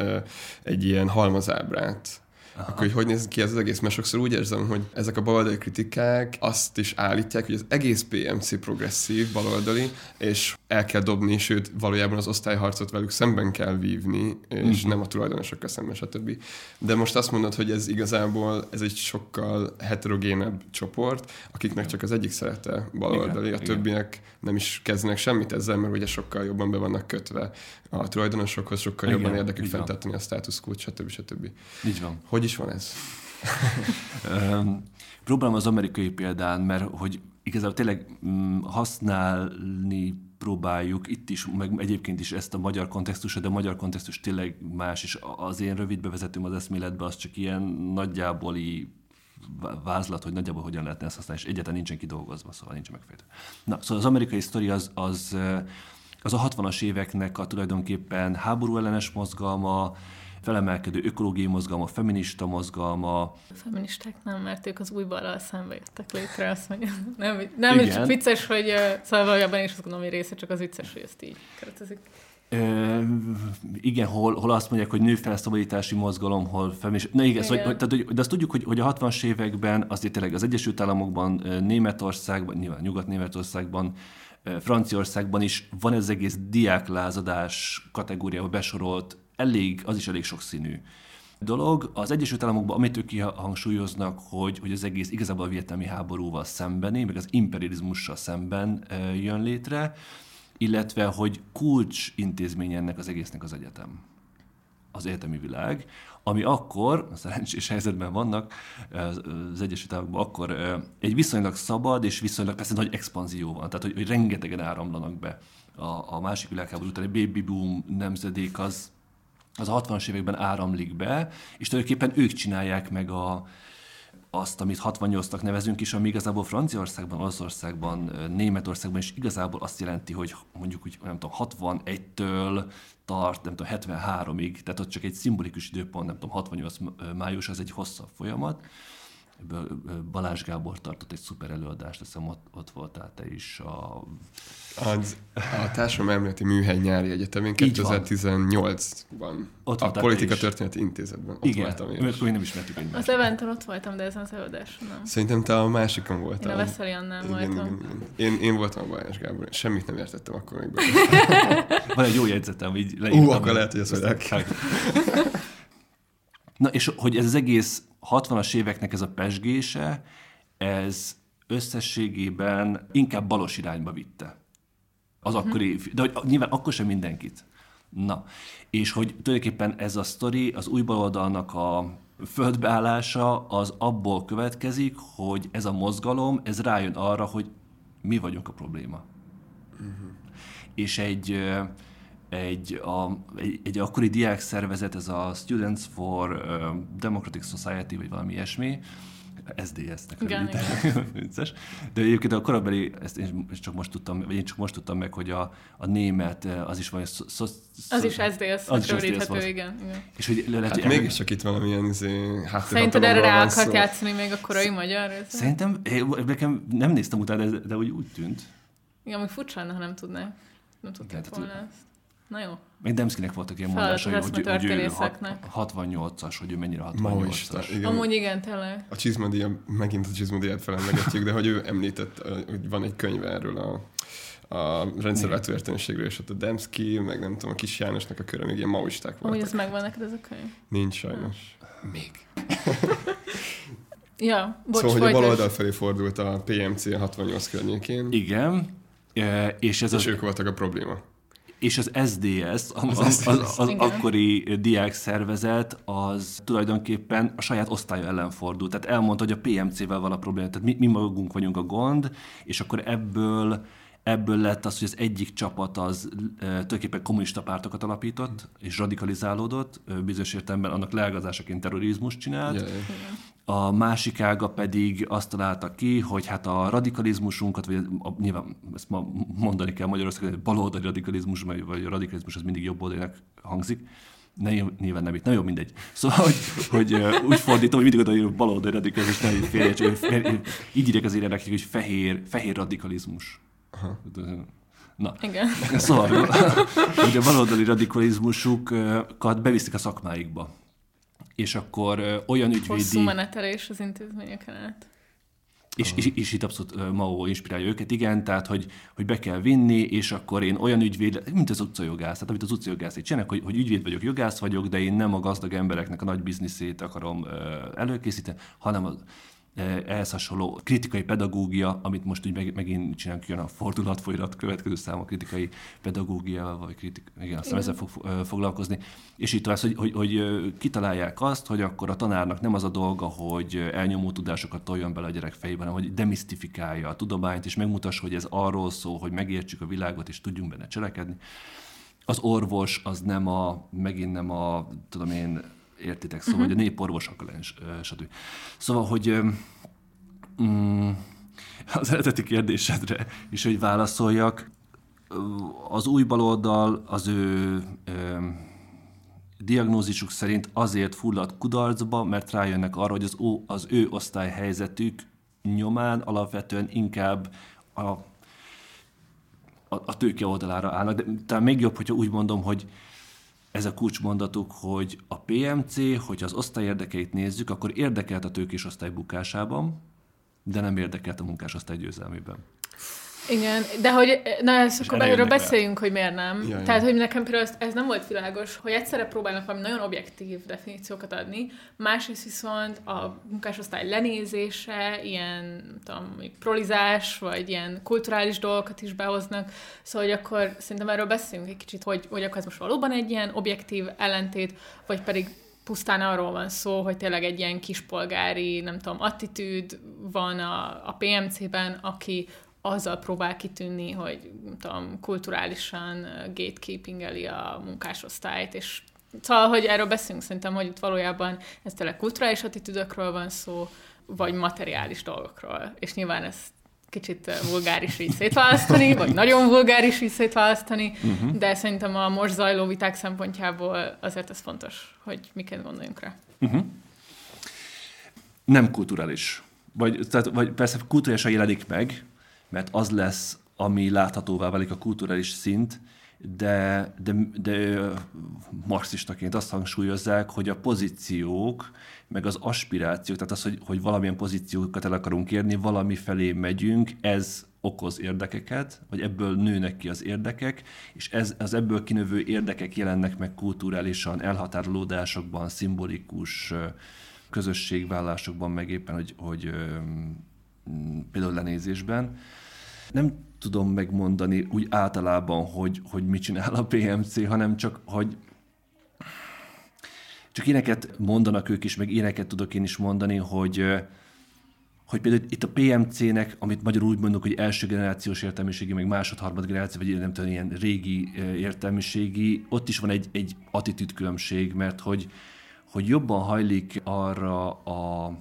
egy ilyen halmazábrát Aha. akkor hogy hogy néz ki ez az egész? Mert sokszor úgy érzem, hogy ezek a baloldali kritikák azt is állítják, hogy az egész PMC progresszív baloldali, és el kell dobni, sőt, valójában az osztályharcot velük szemben kell vívni, és uh-huh. nem a tulajdonosokkal szemben, stb. De most azt mondod, hogy ez igazából ez egy sokkal heterogénebb csoport, akiknek csak az egyik szerete baloldali, igen, a többiek igen. nem is kezdenek semmit ezzel, mert ugye sokkal jobban be vannak kötve a tulajdonosokhoz, sokkal igen, jobban érdekük fenntartani a status quo stb. stb. Így van. Hogy is van ez? Próbálom az amerikai példán, mert hogy igazából tényleg mm, használni próbáljuk itt is, meg egyébként is ezt a magyar kontextusot, de a magyar kontextus tényleg más, és az én rövid bevezetőm az eszméletbe az csak ilyen nagyjáboli vázlat, hogy nagyjából hogyan lehetne ezt használni, és egyáltalán nincsen kidolgozva, szóval nincs megfejtő. Na, szóval az amerikai sztori az, az, az a 60-as éveknek a tulajdonképpen háború ellenes mozgalma, felemelkedő ökológiai mozgalma, feminista mozgalma. A feministák nem, mert ők az új ballal szembe jöttek létre, azt mondja. Nem, nem Igen. csak vicces, hogy szóval valójában is azt gondolom, hogy része csak az vicces, hogy ezt így költözik. E, igen, hol, hol azt mondják, hogy nőfelszabadítási mozgalom, hol feminista. Na igen, igen. Szóval, tehát, de azt tudjuk, hogy, hogy a 60-as években azért tényleg az Egyesült Államokban, Németországban, nyilván Nyugat-Németországban, Franciaországban is van ez egész diáklázadás kategóriába besorolt elég, az is elég sokszínű dolog. Az Egyesült Államokban, amit ők kihangsúlyoznak, hogy, hogy az egész igazából a vietnámi háborúval szembeni, meg az imperializmussal szemben jön létre, illetve hogy kulcs intézmény ennek az egésznek az egyetem az egyetemi világ, ami akkor, szerencsés helyzetben vannak az Egyesült Államokban, akkor egy viszonylag szabad és viszonylag persze nagy expanzió van, tehát hogy, hogy rengetegen áramlanak be a, a másik világháború után, egy baby boom nemzedék az az 60-as években áramlik be, és tulajdonképpen ők csinálják meg a, azt, amit 68-nak nevezünk is, ami igazából Franciaországban, Olaszországban, Németországban is igazából azt jelenti, hogy mondjuk úgy, nem tudom, 61-től tart, nem tudom, 73-ig, tehát ott csak egy szimbolikus időpont, nem tudom, 68 május, az egy hosszabb folyamat. Balázs Gábor tartott egy szuper előadást, azt hiszem ott, ott voltál te is a az, a Társadalom Elméleti Műhely Nyári Egyetemén 2018-ban. Ott a Politika Történeti Intézetben. Ott Igen, voltam én. Mert nem ismertük egymást. Az Eventon ott voltam, de ezen az előadáson nem. Szerintem te a másikon voltál. Én a Veszeli Annál voltam. Igen, igen. Én, én voltam a Balázs Gábor. Semmit nem értettem akkor még. [laughs] Van egy jó jegyzetem, így leírtam. Ú, akkor lehet, hogy ezt mondják. [laughs] Na, és hogy ez az egész 60-as éveknek ez a pesgése, ez összességében inkább balos irányba vitte az uh-huh. akkori, de hogy nyilván akkor sem mindenkit. Na, és hogy tulajdonképpen ez a sztori, az új baloldalnak a földbeállása az abból következik, hogy ez a mozgalom, ez rájön arra, hogy mi vagyunk a probléma. Uh-huh. És egy, egy, a, egy, egy akkori diák szervezet, ez a Students for Democratic Society, vagy valami ilyesmi, SDS-nek igen, [laughs] vicces. De egyébként a korabeli, ezt én csak most tudtam, vagy én csak most tudtam meg, hogy a, a német, az is van, szó, szó, az is SDS, az is rövidíthető, igen, igen. És hogy lehet, hát hogy mégiscsak itt valamilyen izé, Szerinted erre rá akart játszani még a korai magyar? Szerintem, nekem nem néztem utána, de, de úgy, úgy tűnt. Igen, még furcsa lenne, ha nem tudnák. Nem tudták volna ezt. Na jó. Még Demszkinek voltak ilyen mondásai, hogy, hogy ő 68-as, hogy ő mennyire 68-as. Igen. Amúgy igen, tényleg. A Csizmadia, megint a Csizmadiát felemlegetjük, de hogy ő említett, hogy van egy könyv erről a a rendszerváltó értelmiségről, és ott a Demszki, meg nem tudom, a Kis Jánosnak a köre, még ilyen maoisták voltak. Amúgy ez megvan neked ez a könyv? Nincs sajnos. Még. [laughs] ja, bocs, Szóval, hogy a baloldal felé fordult a PMC 68 környékén. Igen. És, ez és az... ők voltak a probléma. És az SDS, az, az, az, az akkori diák szervezet, az tulajdonképpen a saját osztálya ellen fordult. Tehát elmondta, hogy a PMC-vel van a probléma. Tehát mi, mi magunk vagyunk a gond, és akkor ebből ebből lett az, hogy az egyik csapat az tulajdonképpen kommunista pártokat alapított, és radikalizálódott, bizonyos értelemben annak leágazásaként terrorizmus csinált. Yeah. A másik ága pedig azt találta ki, hogy hát a radikalizmusunkat, vagy a, nyilván ezt ma mondani kell Magyarországon, hogy baloldali radikalizmus, vagy a radikalizmus az mindig jobb oldalinak hangzik, ne, nyilván nem itt, nagyon mindegy. Szóval, hogy, hogy úgy fordítom, hogy mindig oda hogy baloldali radikalizmus, ne félre, így írják az éredeknek, hogy fehér, fehér radikalizmus. Aha. Na. Igen. Szóval, hogy a baloldali radikalizmusukat beviszik a szakmáikba. És akkor olyan ügyvédi... Hosszú menetelés az intézményeken át. És, és, és itt abszolút Mao inspirálja őket, igen, tehát hogy, hogy be kell vinni, és akkor én olyan ügyvéd, mint az utcajogász, tehát amit az utcajogász csinálnak, hogy, hogy ügyvéd vagyok, jogász vagyok, de én nem a gazdag embereknek a nagy bizniszét akarom előkészíteni, hanem az ehhez hasonló kritikai pedagógia, amit most úgy meg, megint csinálunk, jön a fordulatfolyrat következő szám a kritikai pedagógia, vagy kritik, igen, azt ezzel fog foglalkozni. És itt az, hogy, hogy, hogy kitalálják azt, hogy akkor a tanárnak nem az a dolga, hogy elnyomó tudásokat toljon bele a gyerek fejébe, hanem hogy demisztifikálja a tudományt, és megmutassa, hogy ez arról szól, hogy megértsük a világot, és tudjunk benne cselekedni. Az orvos az nem a, megint nem a, tudom én, értitek, szóval, uh-huh. hogy a néporvos lenni, stb. Szóval, hogy mm, az eredeti kérdésedre is, hogy válaszoljak, az új baloldal az ő ö, diagnózisuk szerint azért fullad kudarcba, mert rájönnek arra, hogy az, ó, az ő osztályhelyzetük nyomán alapvetően inkább a, a, a tőke oldalára állnak. De talán még jobb, hogyha úgy mondom, hogy ez a kulcsmondatuk, hogy a PMC, hogy az osztály érdekeit nézzük, akkor érdekelt a tőkés osztály bukásában, de nem érdekelt a munkásosztály győzelmében. Igen, de hogy, na ezt akkor erről beszéljünk, hogy miért nem. Ja, Tehát, hogy nekem például ez, ez nem volt világos, hogy egyszerre próbálnak valami nagyon objektív definíciókat adni, másrészt viszont a munkásosztály lenézése, ilyen, tudom, prolizás, vagy ilyen kulturális dolgokat is behoznak, szóval, hogy akkor szerintem erről beszéljünk egy kicsit, hogy, hogy akkor ez most valóban egy ilyen objektív ellentét, vagy pedig pusztán arról van szó, hogy tényleg egy ilyen kispolgári, nem tudom, attitűd van a, a PMC-ben, aki azzal próbál kitűnni, hogy tudom, kulturálisan gatekeepingeli a munkásosztályt, és Szóval, hogy erről beszélünk, szerintem, hogy itt valójában ez tényleg kulturális attitűdökről van szó, vagy materiális dolgokról. És nyilván ezt kicsit vulgáris így szétválasztani, [laughs] vagy nagyon vulgáris így szétválasztani, uh-huh. de szerintem a most zajló viták szempontjából azért ez fontos, hogy miket gondoljunk rá. Uh-huh. Nem kulturális. Vagy, tehát, vagy persze kulturálisan jelenik meg, mert az lesz, ami láthatóvá válik a kulturális szint, de, de, de marxistaként azt hangsúlyozzák, hogy a pozíciók, meg az aspirációk, tehát az, hogy, hogy valamilyen pozíciókat el akarunk érni, valami felé megyünk, ez okoz érdekeket, vagy ebből nőnek ki az érdekek, és ez, az ebből kinövő érdekek jelennek meg kulturálisan, elhatárolódásokban, szimbolikus közösségvállásokban, meg éppen, hogy, hogy például lenézésben. Nem tudom megmondani úgy általában, hogy, hogy mit csinál a PMC, hanem csak, hogy csak éneket mondanak ők is, meg éneket tudok én is mondani, hogy, hogy például itt a PMC-nek, amit magyarul úgy mondok, hogy első generációs értelmiségi, meg másod-harmad generáció, vagy nem tudom, ilyen régi értelmiségi, ott is van egy, egy attitűdkülönbség, mert hogy, hogy jobban hajlik arra a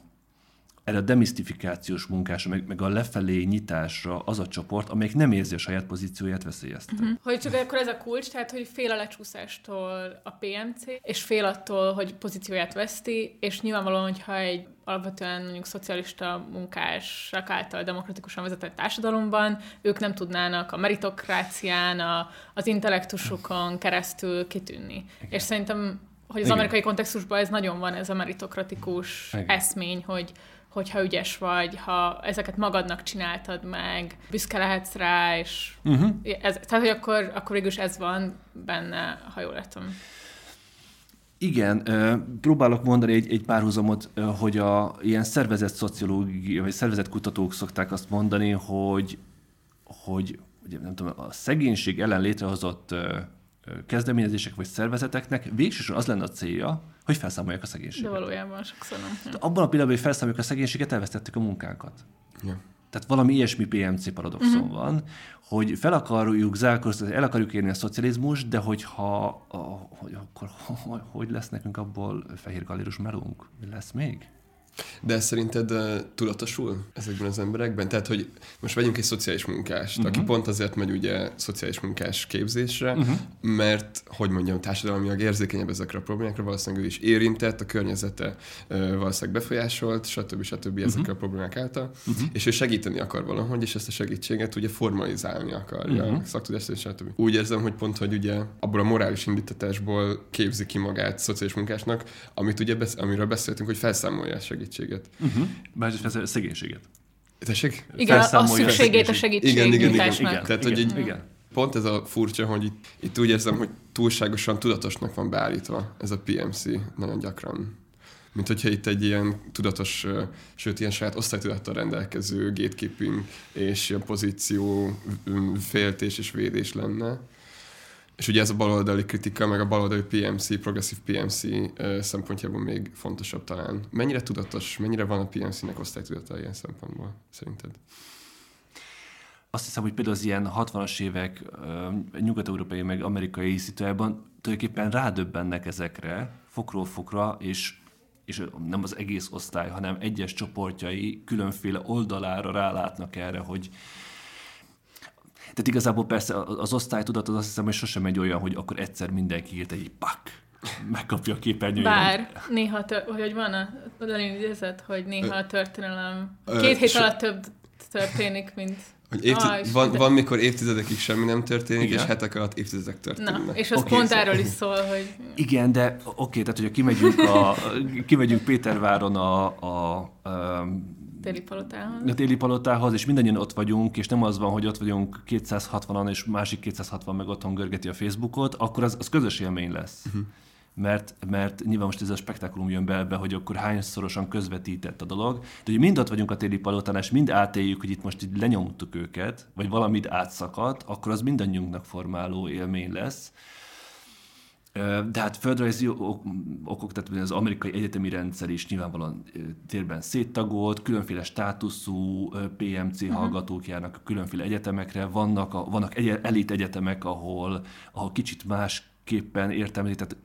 erre a demisztifikációs munkásra, meg, meg a lefelé nyitásra az a csoport, amelyik nem érzi a saját pozícióját veszélyezte. Uh-huh. Hogy csak akkor ez a kulcs, tehát hogy fél a lecsúszástól a PMC, és fél attól, hogy pozícióját veszti, és nyilvánvalóan, hogyha egy alapvetően mondjuk szocialista munkások által demokratikusan vezetett társadalomban, ők nem tudnának a meritokrácián, a, az intellektusukon keresztül kitűnni. Igen. És szerintem, hogy az Igen. amerikai kontextusban ez nagyon van, ez a meritokratikus Igen. eszmény, hogy hogyha ügyes vagy, ha ezeket magadnak csináltad meg, büszke lehetsz rá, és uh-huh. ez, tehát, hogy akkor, akkor végül ez van benne, ha jól látom. Igen, próbálok mondani egy, egy párhuzamot, hogy a ilyen szervezet szociológia, vagy szervezet kutatók szokták azt mondani, hogy, hogy ugye nem tudom, a szegénység ellen létrehozott kezdeményezések vagy szervezeteknek végsősorban az lenne a célja, hogy felszámolják a szegénységet. De valójában sokszor nem. Abban a pillanatban, hogy felszámoljuk a szegénységet, elvesztettük a munkánkat. Ja. Tehát valami ilyesmi PMC paradoxon uh-huh. van, hogy fel akarjuk zárkózni, el akarjuk érni a szocializmus, de hogyha, a, hogy akkor [laughs] hogy lesz nekünk abból fehér galérus melónk? Mi lesz még? De szerinted uh, tudatosul ezekben az emberekben? Tehát, hogy most vegyünk egy szociális munkást, uh-huh. aki mhm. pont azért megy ugye szociális munkás képzésre, uh-huh. mert, hogy mondjam, társadalmilag érzékenyebb ezekre a problémákra, valószínűleg ő is érintett, a környezete uh, valószínűleg befolyásolt, stb. stb. Uh-huh. ezekre a problémák által, uh-huh. és ő segíteni akar valahogy, és ezt a segítséget ugye formalizálni akarja, uh-huh. szaktudást, stb. Úgy érzem, hogy pont, hogy ugye abból a morális indítatásból képzi ki magát szociális munkásnak, amit ugye besz- amiről beszéltünk, hogy felszámolja a segít segítséget. Uh-huh. Másrészt a szegénységet. Tessék? Igen, a szükségét a segítség igen, igen, igen, igen. Tehát, hogy így, igen. Pont ez a furcsa, hogy itt, itt úgy érzem, hogy túlságosan tudatosnak van beállítva ez a PMC nagyon gyakran. Mint hogyha itt egy ilyen tudatos, sőt, ilyen saját osztálytudattal rendelkező gatekeeping és ilyen pozíció féltés és védés lenne. És ugye ez a baloldali kritika, meg a baloldali PMC, progresszív PMC szempontjából még fontosabb talán. Mennyire tudatos, mennyire van a PMC-nek osztálytudata ilyen szempontból, szerinted? Azt hiszem, hogy például az ilyen 60-as évek nyugat-európai meg amerikai szituában tulajdonképpen rádöbbennek ezekre fokról fokra, és és nem az egész osztály, hanem egyes csoportjai különféle oldalára rálátnak erre, hogy, tehát igazából persze az osztálytudat az azt hiszem, hogy sosem egy olyan, hogy akkor egyszer mindenki írt egy pak, megkapja a képernyőjét. Bár néha, tör, hogy van a, idézet, hogy néha a történelem két hét alatt több történik, mint hogy évtized, ah, van, van, mikor évtizedekig semmi nem történik, Igen. és hetek alatt évtizedek történnek. Na, és az okay, pont szóval. erről is szól, hogy... Igen, de oké, okay, tehát hogyha kimegyünk, a, kimegyünk Péterváron a, a, a téli palotához. A téli palotához, és mindannyian ott vagyunk, és nem az van, hogy ott vagyunk 260-an, és másik 260 meg otthon görgeti a Facebookot, akkor az, az közös élmény lesz. Uh-huh. Mert, mert nyilván most ez a spektakulum jön be ebbe, hogy akkor hányszorosan közvetített a dolog. De hogy mind ott vagyunk a téli palotán, és mind átéljük, hogy itt most így lenyomtuk őket, vagy valamit átszakadt, akkor az mindannyiunknak formáló élmény lesz. De hát földrajzi okok, tehát az amerikai egyetemi rendszer is nyilvánvalóan térben széttagolt, különféle státuszú PMC uh-huh. hallgatók járnak különféle egyetemekre, vannak, a, vannak egy, elit egyetemek, ahol, ahol kicsit másképpen értelmezik, tehát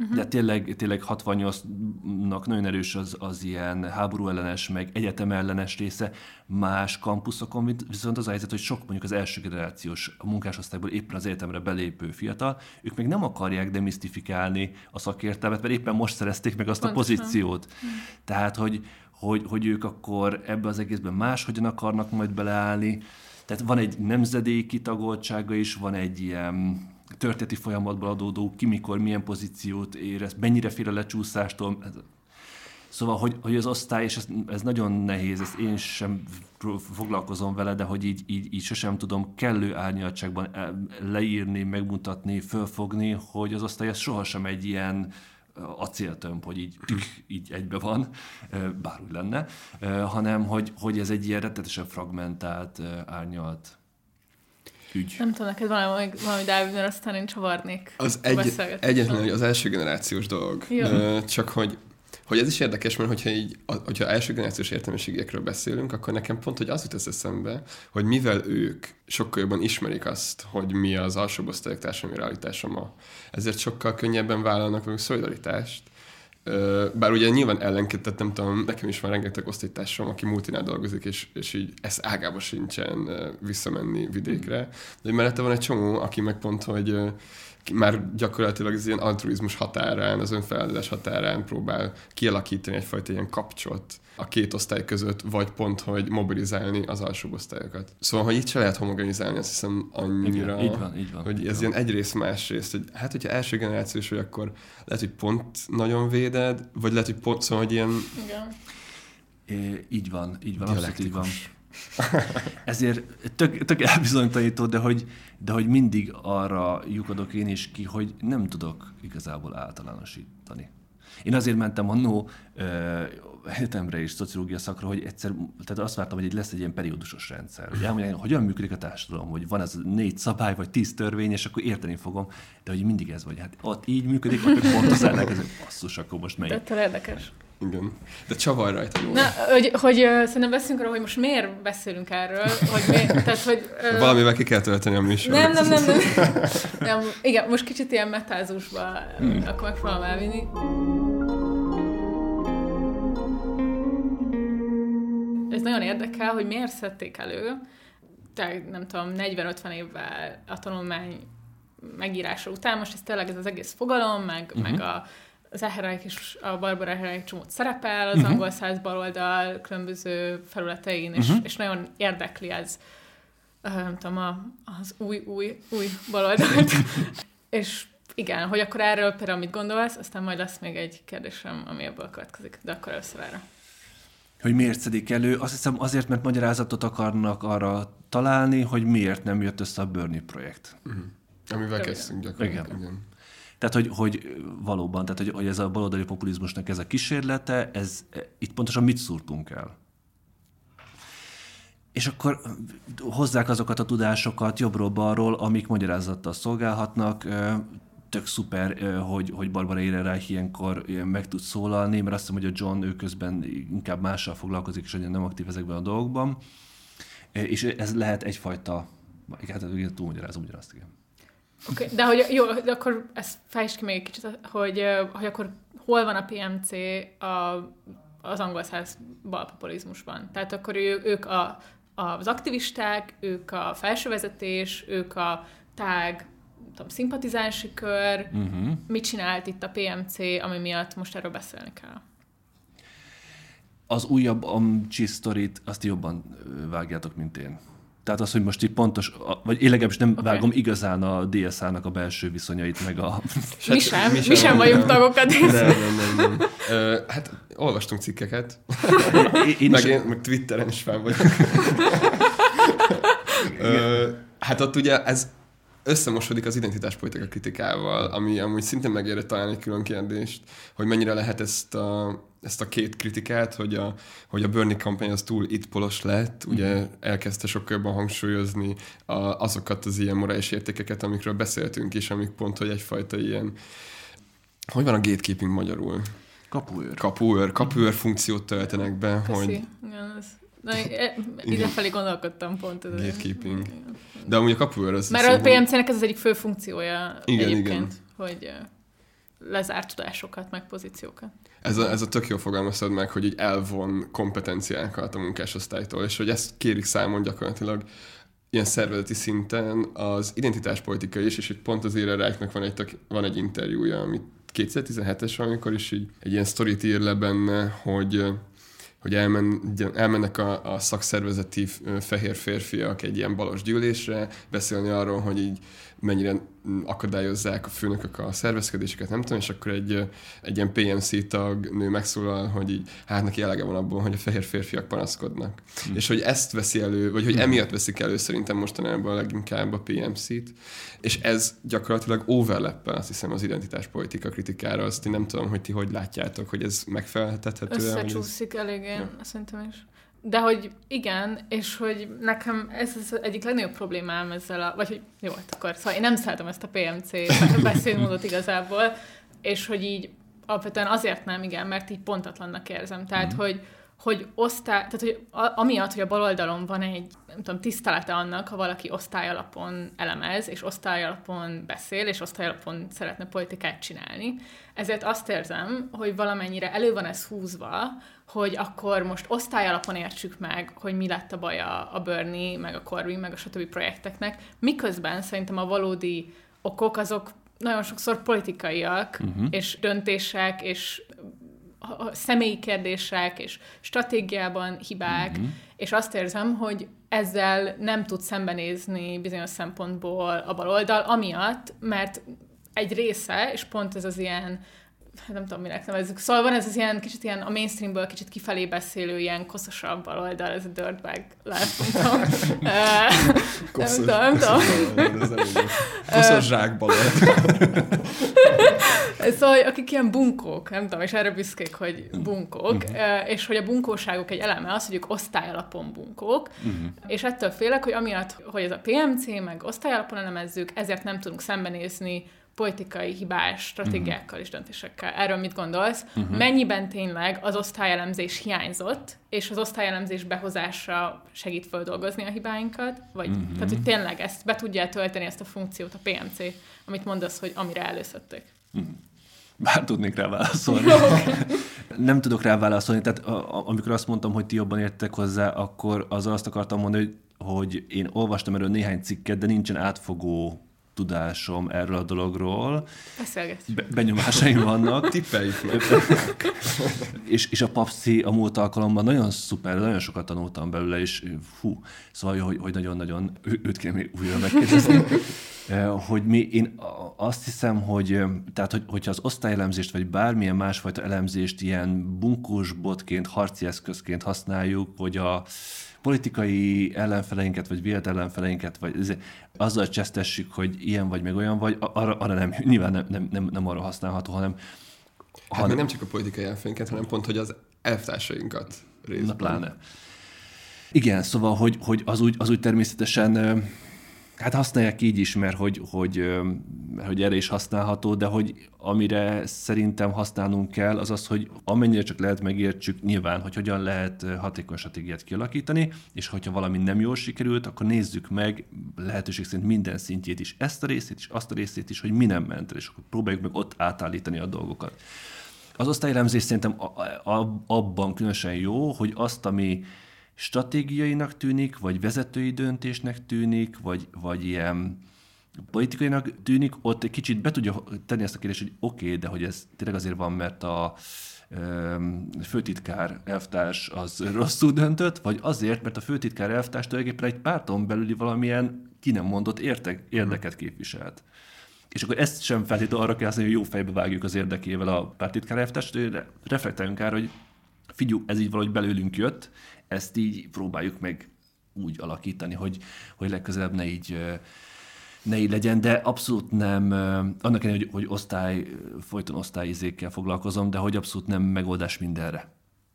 Uh-huh. De tényleg, tényleg 68-nak nagyon erős az, az ilyen háború ellenes, meg egyetem ellenes része más kampuszokon, viszont az a helyzet, hogy sok mondjuk az első generációs a munkásosztályból éppen az egyetemre belépő fiatal, ők még nem akarják demisztifikálni a szakértelmet, mert éppen most szerezték meg azt Pontosan. a pozíciót. Uh-huh. Tehát, hogy, hogy, hogy ők akkor ebbe az egészben máshogyan akarnak majd beleállni. Tehát van egy nemzedéki tagoltsága is, van egy ilyen történeti folyamatból adódó, ki mikor, milyen pozíciót érez, mennyire fél a lecsúszástól. Szóval, hogy, hogy az osztály, és ez, ez nagyon nehéz, ezt én sem foglalkozom vele, de hogy így, így, így sosem tudom kellő árnyaltságban leírni, megmutatni, fölfogni, hogy az osztály ez sohasem egy ilyen acéltömb, hogy így, így egybe van, bár úgy lenne, hanem hogy, hogy ez egy ilyen rettetesen fragmentált, árnyalt ügy. Nem tudom, neked valami, valami Dávid, mert aztán én csavarnék. Az egy, egyetlen, hogy az első generációs dolog. Jó. Csak hogy hogy ez is érdekes, mert hogyha, így, hogyha első generációs értelmiségekről beszélünk, akkor nekem pont, hogy az jut az eszembe, hogy mivel ők sokkal jobban ismerik azt, hogy mi az alsóbb osztályok társadalmi realitása ma, ezért sokkal könnyebben vállalnak velünk szolidaritást, bár ugye nyilván ellenként, tehát nem tudom, nekem is van rengeteg osztálytársam, aki multinál dolgozik, és, és így ez ágába sincsen visszamenni vidékre. De mellette van egy csomó, aki meg pont, hogy már gyakorlatilag az ilyen altruizmus határán, az önfeláldozás határán próbál kialakítani egyfajta ilyen kapcsolat a két osztály között, vagy pont, hogy mobilizálni az alsó osztályokat. Szóval, hogy itt se lehet homogenizálni, azt hiszem annyira, Igen, így van, így van, hogy így ez van. ilyen egyrészt másrészt, hogy hát, hogyha első generációs vagy, akkor lehet, hogy pont nagyon véded, vagy lehet, hogy pont, szóval, hogy ilyen... Igen. É, így van, így van, abszolút így van. [laughs] Ezért tök, tök elbizonytalanító, de hogy, de hogy mindig arra lyukadok én is ki, hogy nem tudok igazából általánosítani. Én azért mentem annó egyetemre és szociológia szakra, hogy egyszer, tehát azt vártam, hogy lesz egy ilyen periódusos rendszer. Hogy hogyan működik a társadalom, hogy van ez négy szabály, vagy tíz törvény, és akkor érteni fogom. De hogy mindig ez vagy. Hát ott így működik, akkor pont az ellenkező. Basszus, akkor most melyik? Ettől érdekes. Igen. De csavar rajta jó. Na, hogy, hogy szerintem beszélünk arról, hogy most miért beszélünk erről, hogy miért, [laughs] tehát, hogy... Uh, Valamivel ki kell tölteni a műsort. Nem, nem, nem, nem. nem. Igen, most kicsit ilyen metázusba hmm. akkor megpróbálom elvinni. Ez nagyon érdekel, hogy miért szedték elő, tehát nem tudom, 40-50 évvel a tanulmány megírása után, most ez tényleg ez az egész fogalom, meg, uh-huh. meg a az Ehereik és a Barbara Ehereik csomót szerepel az uh-huh. angol száz baloldal különböző felületein, és, uh-huh. és nagyon érdekli ez nem tudom, a, az új, új, új baloldalt. [laughs] és igen, hogy akkor erről például mit gondolsz, aztán majd lesz még egy kérdésem, ami ebből következik, de akkor először erre. Hogy miért szedik elő? Azt hiszem azért, mert magyarázatot akarnak arra találni, hogy miért nem jött össze a Bernie projekt. Uh-huh. Amivel kezdtünk gyakorlatilag. Igen. igen. Tehát, hogy, hogy valóban, tehát, hogy, hogy ez a baloldali populizmusnak ez a kísérlete, ez, itt pontosan mit szúrtunk el? És akkor hozzák azokat a tudásokat jobbról-balról, amik magyarázattal szolgálhatnak, tök szuper, hogy, hogy Barbara Ehrenreich ilyenkor meg tud szólalni, mert azt hiszem, hogy a John ő közben inkább mással foglalkozik, és nem aktív ezekben a dolgokban. És ez lehet egyfajta, hát túlmagyarázom ugyanazt, igen. Okay, de hogy jó, de akkor ezt fejtsd ki még egy kicsit, hogy, hogy akkor hol van a PMC a, az angol száz balpopulizmusban? Tehát akkor ő, ők a, az aktivisták, ők a felsővezetés, ők a tág, tudom, szimpatizánsi kör. Uh-huh. Mit csinált itt a PMC, ami miatt most erről beszélni kell? Az újabb Amcsi sztorit, azt jobban vágjátok, mint én. Tehát az, hogy most így pontos, vagy én legalábbis nem okay. vágom igazán a DSA-nak a belső viszonyait, meg a... mi sem, mi sem, vagyunk tagok a DSA. Nem, nem, nem. nem. Uh, hát olvastunk cikkeket, én, én meg, én, meg Twitteren is fel vagyok. [laughs] uh, hát ott ugye ez összemosodik az identitáspolitika kritikával, ami amúgy szintén megérett találni egy külön kérdést, hogy mennyire lehet ezt a, ezt a két kritikát, hogy a, hogy a Bernie kampány az túl itpolos lett, ugye mm. elkezdte sokkal jobban hangsúlyozni a, azokat az ilyen morális értékeket, amikről beszéltünk is, amik pont, hogy egyfajta ilyen, hogy van a gatekeeping magyarul? Kapuőr. Kapuőr, kapuőr funkciót töltenek be, Köszi. hogy... Igen, ez Na, e, idefelé gondolkodtam pont. Ez Gatekeeping. De amúgy a kapuőr az... Mert a PMC-nek ez az egyik fő funkciója igen, egyébként, igen. hogy lezárt tudásokat, meg pozíciókat. Ez a, ez a tök jó fogalmaztad meg, hogy így elvon kompetenciákat a munkásosztálytól, és hogy ezt kérik számon gyakorlatilag ilyen szervezeti szinten az identitáspolitika is, és hogy pont az Ráknak van egy, van egy interjúja, amit 2017-es, amikor is így egy ilyen sztorit ír le benne, hogy hogy elmen, elmennek a, a szakszervezeti fehér férfiak egy ilyen balos gyűlésre, beszélni arról, hogy így mennyire akadályozzák a főnökök a szervezkedéseket, nem tudom, és akkor egy, egy ilyen PMC tag nő megszólal, hogy így, hát neki elege van abból, hogy a fehér férfiak panaszkodnak. Mm. És hogy ezt veszi elő, vagy hogy mm. emiatt veszik elő szerintem mostanában leginkább a PMC-t, és ez gyakorlatilag overlap azt hiszem az identitáspolitika kritikára, azt én nem tudom, hogy ti hogy látjátok, hogy ez megfeleltethető. Összecsúszik ez... elég, ja. szerintem is. De hogy igen, és hogy nekem ez az egyik legnagyobb problémám ezzel a, vagy hogy jó, hát akkor szóval én nem szeretem ezt a PMC [laughs] beszédmódot igazából, és hogy így alapvetően azért nem, igen, mert így pontatlannak érzem. Tehát, mm. hogy, hogy osztály, tehát hogy amiatt, hogy a baloldalon van egy, nem tudom, tisztelete annak, ha valaki osztályalapon elemez, és osztályalapon beszél, és osztályalapon szeretne politikát csinálni, ezért azt érzem, hogy valamennyire elő van ez húzva, hogy akkor most osztályalapon értsük meg, hogy mi lett a baja a Bernie, meg a Corbyn, meg a stb. projekteknek, miközben szerintem a valódi okok azok nagyon sokszor politikaiak, uh-huh. és döntések, és személyi kérdések, és stratégiában hibák, uh-huh. és azt érzem, hogy ezzel nem tud szembenézni bizonyos szempontból a baloldal, amiatt, mert egy része, és pont ez az ilyen hát nem tudom, minek nevezzük. Szóval van ez az ilyen kicsit ilyen a mainstreamből kicsit kifelé beszélő, ilyen koszosabb baloldal, ez a dirtbag lehet, nem tudom. [laughs] Koszos, nem tudom, nem tudom. Koszos zsák baloldal. [laughs] szóval akik ilyen bunkók, nem tudom, és erre büszkék, hogy bunkók, uh-huh. és hogy a bunkóságuk egy eleme az, hogy ők osztályalapon bunkók, uh-huh. és ettől félek, hogy amiatt, hogy ez a PMC, meg osztályalapon elemezzük, ezért nem tudunk szembenézni politikai hibás stratégiákkal uh-huh. és döntésekkel. Erről mit gondolsz? Uh-huh. Mennyiben tényleg az osztályelemzés hiányzott, és az osztályelemzés behozása segít földolgozni a hibáinkat? Vagy, uh-huh. Tehát, hogy tényleg ezt be tudja tölteni ezt a funkciót a PMC, amit mondasz, hogy amire előszötték? Uh-huh. Bár tudnék rá válaszolni. nem tudok rá válaszolni. Tehát a, amikor azt mondtam, hogy ti jobban értek hozzá, akkor az azt akartam mondani, hogy, hogy én olvastam erről néhány cikket, de nincsen átfogó tudásom erről a dologról. Be- benyomásaim vannak. Tippeljük és, és a papszi a múlt alkalommal nagyon szuper, nagyon sokat tanultam belőle, és fú, szóval, hogy, hogy nagyon-nagyon őt kéne még újra megkérdezni. [laughs] hogy mi, én azt hiszem, hogy tehát, hogy, hogyha az osztályelemzést, vagy bármilyen másfajta elemzést ilyen bunkós botként, harci eszközként használjuk, hogy a politikai ellenfeleinket, vagy vélt ellenfeleinket, vagy azzal csesztessük, hogy ilyen vagy, meg olyan vagy, arra, arra nem, nyilván nem, nem, nem, nem arra használható, hanem... Hát hanem, nem csak a politikai ellenfeleinket, hanem pont, hogy az elvtársainkat részben. Na pláne. Igen, szóval, hogy, hogy az, úgy, az úgy természetesen Hát használják így is, mert hogy, hogy, hogy erre is használható, de hogy amire szerintem használnunk kell, az az, hogy amennyire csak lehet megértsük nyilván, hogy hogyan lehet hatékony stratégiát kialakítani, és hogyha valami nem jól sikerült, akkor nézzük meg lehetőség szerint minden szintjét is, ezt a részét is, azt a részét is, hogy mi nem ment és akkor próbáljuk meg ott átállítani a dolgokat. Az osztályelemzés szerintem abban különösen jó, hogy azt, ami stratégiainak tűnik, vagy vezetői döntésnek tűnik, vagy, vagy ilyen politikainak tűnik, ott egy kicsit be tudja tenni ezt a kérdést, hogy oké, okay, de hogy ez tényleg azért van, mert a főtitkár elvtárs az rosszul döntött, vagy azért, mert a főtitkár elvtárs tulajdonképpen egy párton belüli valamilyen ki nem mondott értek, érdeket képviselt. És akkor ezt sem feltétlenül arra kell használni, hogy jó fejbe vágjuk az érdekével a pártitkár elvtárst, reflektáljunk arra, hogy figyú, ez így valahogy belőlünk jött, ezt így próbáljuk meg úgy alakítani, hogy, hogy legközelebb ne így ne így legyen, de abszolút nem, annak ellenére, hogy, hogy osztály, folyton osztályizékkel foglalkozom, de hogy abszolút nem megoldás mindenre.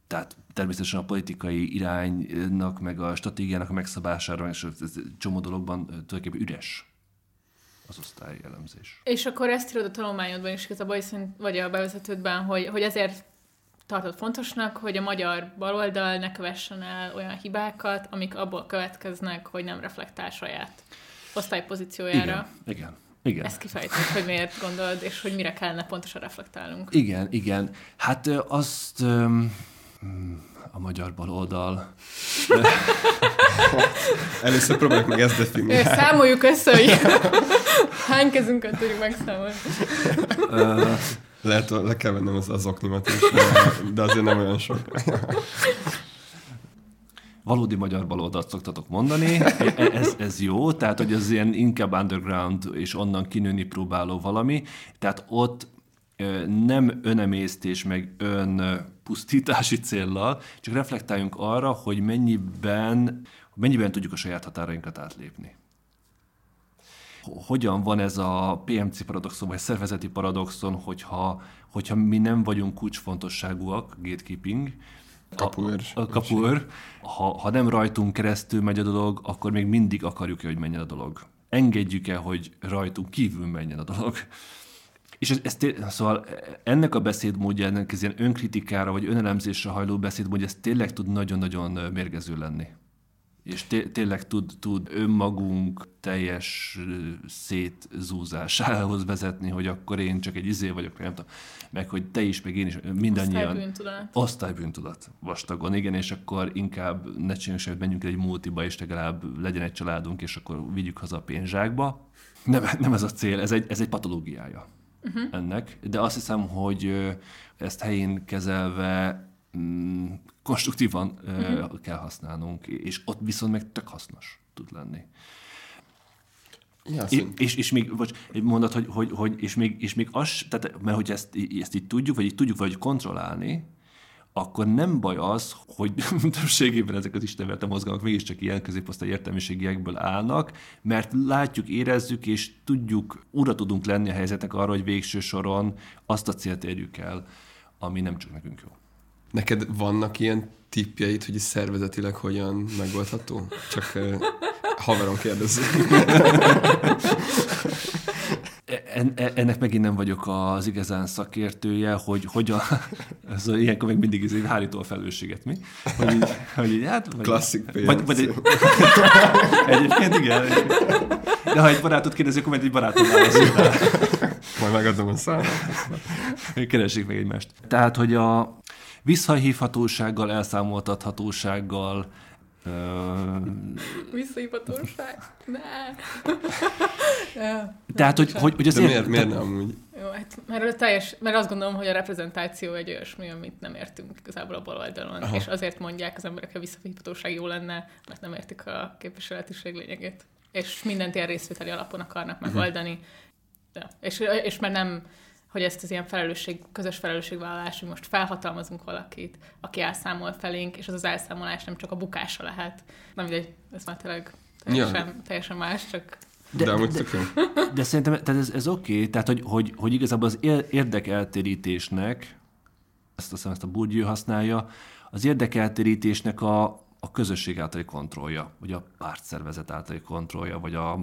Tehát természetesen a politikai iránynak, meg a stratégiának a megszabására, és ez csomó dologban tulajdonképpen üres az osztály elemzés. És akkor ezt írod a tanulmányodban is igazából, vagy a bevezetődben, hogy, hogy ezért tartott fontosnak, hogy a magyar baloldal ne kövessen el olyan hibákat, amik abból következnek, hogy nem reflektál saját osztálypozíciójára. Igen, igen. Igen. Ezt kifejtett, hogy miért gondolod, és hogy mire kellene pontosan reflektálnunk. Igen, igen. Hát azt a magyar baloldal. [laughs] Először próbáljuk meg ezt definiálni. Számoljuk össze, hogy [laughs] hány kezünket tudjuk megszámolni. Lehet, le kell vennem az, az oknimat is, de azért nem olyan sok. valódi magyar baloldalt szoktatok mondani, e, ez, ez jó, tehát hogy az ilyen inkább underground és onnan kinőni próbáló valami, tehát ott nem önemésztés, meg önpusztítási céllal, csak reflektáljunk arra, hogy mennyiben, mennyiben tudjuk a saját határainkat átlépni hogyan van ez a PMC paradoxon, vagy szervezeti paradoxon, hogyha, hogyha mi nem vagyunk kulcsfontosságúak, gatekeeping, kapuőr. A, a kapuőr. Ha, ha nem rajtunk keresztül megy a dolog, akkor még mindig akarjuk hogy menjen a dolog. Engedjük-e, hogy rajtunk kívül menjen a dolog. És ez, ez té- szóval ennek a beszédmódja, ennek ez ilyen önkritikára vagy önelemzésre hajló beszédmódja, ez tényleg tud nagyon-nagyon mérgező lenni és té- tényleg tud, tud önmagunk teljes szétzúzásához vezetni, hogy akkor én csak egy izé vagyok, nem tudom, meg hogy te is, meg én is, mindannyian. Osztálybűntudat. Osztálybűntudat vastagon, igen, és akkor inkább ne csináljunk semmit, menjünk egy multiba, és legalább legyen egy családunk, és akkor vigyük haza a pénzsákba. Nem, nem ez a cél, ez egy, ez egy patológiája uh-huh. ennek, de azt hiszem, hogy ezt helyén kezelve mm, konstruktívan uh-huh. kell használnunk, és ott viszont meg tök hasznos tud lenni. Ja, és, és, és, még, vagy egy mondat, hogy, hogy, hogy és, még, és még az, tehát, mert hogy ezt, ezt így tudjuk, vagy így tudjuk vagy kontrollálni, akkor nem baj az, hogy [laughs] többségében ezek az istenverte mozgalmak mégiscsak ilyen középosztály értelmiségiekből állnak, mert látjuk, érezzük, és tudjuk, ura tudunk lenni a helyzetnek arra, hogy végső soron azt a célt érjük el, ami nem csak nekünk jó. Neked vannak ilyen tippjeid, hogy szervezetileg hogyan megoldható? Csak uh, haveron kérdezzük. ennek megint nem vagyok az igazán szakértője, hogy hogyan, ez ilyenkor meg mindig ez hárító a felelősséget, mi? Hogy, így, hogy így, hát, vagy, Klasszik. Vagy, vagy egy, egyébként igen. De ha egy barátot kérdezi, akkor majd egy barátom válaszol Majd megadom a számot. Keressék meg egymást. Tehát, hogy a visszahívhatósággal, elszámoltathatósággal, Visszahívhatóság? Ne. [laughs] Tehát, hogy, hogy, hogy azért... miért, miért nem úgy? Jó, hát mert, teljes, mert azt gondolom, hogy a reprezentáció egy olyasmi, amit nem értünk igazából a bal oldalon, Aha. és azért mondják az emberek, hogy a visszahívhatóság jó lenne, mert nem értik a képviseletiség lényegét. És mindent ilyen részvételi alapon akarnak mhm. megoldani. Uh-huh. Ja. És, és mert nem hogy ezt az ilyen felelősség, közös felelősségvállalás, hogy most felhatalmazunk valakit, aki elszámol felénk, és az az elszámolás nem csak a bukása lehet. Nem mindegy, ez már tényleg teljesen, ja. teljesen más, csak de, de, de, de, de szerintem tehát ez, ez oké, okay. tehát hogy, hogy, hogy igazából az érdekeltérítésnek, ezt azt ezt a Bourdieu használja, az érdekeltérítésnek a, a közösség általi kontrollja, vagy a pártszervezet általi kontrollja, vagy a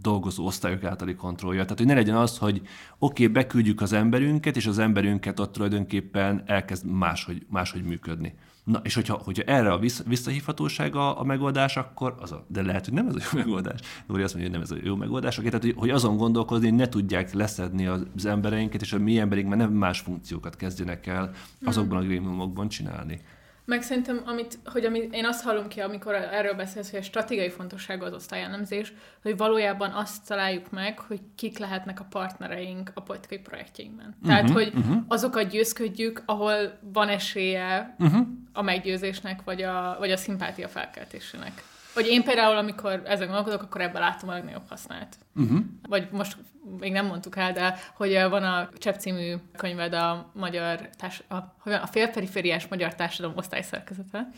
dolgozó osztályok általi kontrollja. Tehát, hogy ne legyen az, hogy oké, okay, beküldjük az emberünket, és az emberünket ott tulajdonképpen elkezd máshogy, máshogy működni. Na, és hogyha, hogyha erre a visszahívhatóság a, a megoldás, akkor az a, de lehet, hogy nem ez a jó [laughs] megoldás. Lóri azt mondja, hogy nem ez a jó megoldás. Okay, tehát, hogy, hogy azon gondolkozni, hogy ne tudják leszedni az embereinket, és a mi emberink már nem más funkciókat kezdjenek el azokban a grémiumokban csinálni. Meg szerintem, amit, hogy amit én azt hallom ki, amikor erről beszélsz, hogy a stratégiai fontosságú az osztályelemzés, hogy valójában azt találjuk meg, hogy kik lehetnek a partnereink a politikai projektjeinkben. Uh-huh, Tehát, hogy uh-huh. azokat győzködjük, ahol van esélye uh-huh. a meggyőzésnek, vagy a, vagy a szimpátia felkeltésének. Hogy én például, amikor ezen gondolkodok, akkor ebben látom a legnagyobb hasznát. Uh-huh. Vagy most még nem mondtuk el, de hogy van a Csepp című könyved a magyar társ, a, a félperifériás magyar társadalom osztályszerkezete,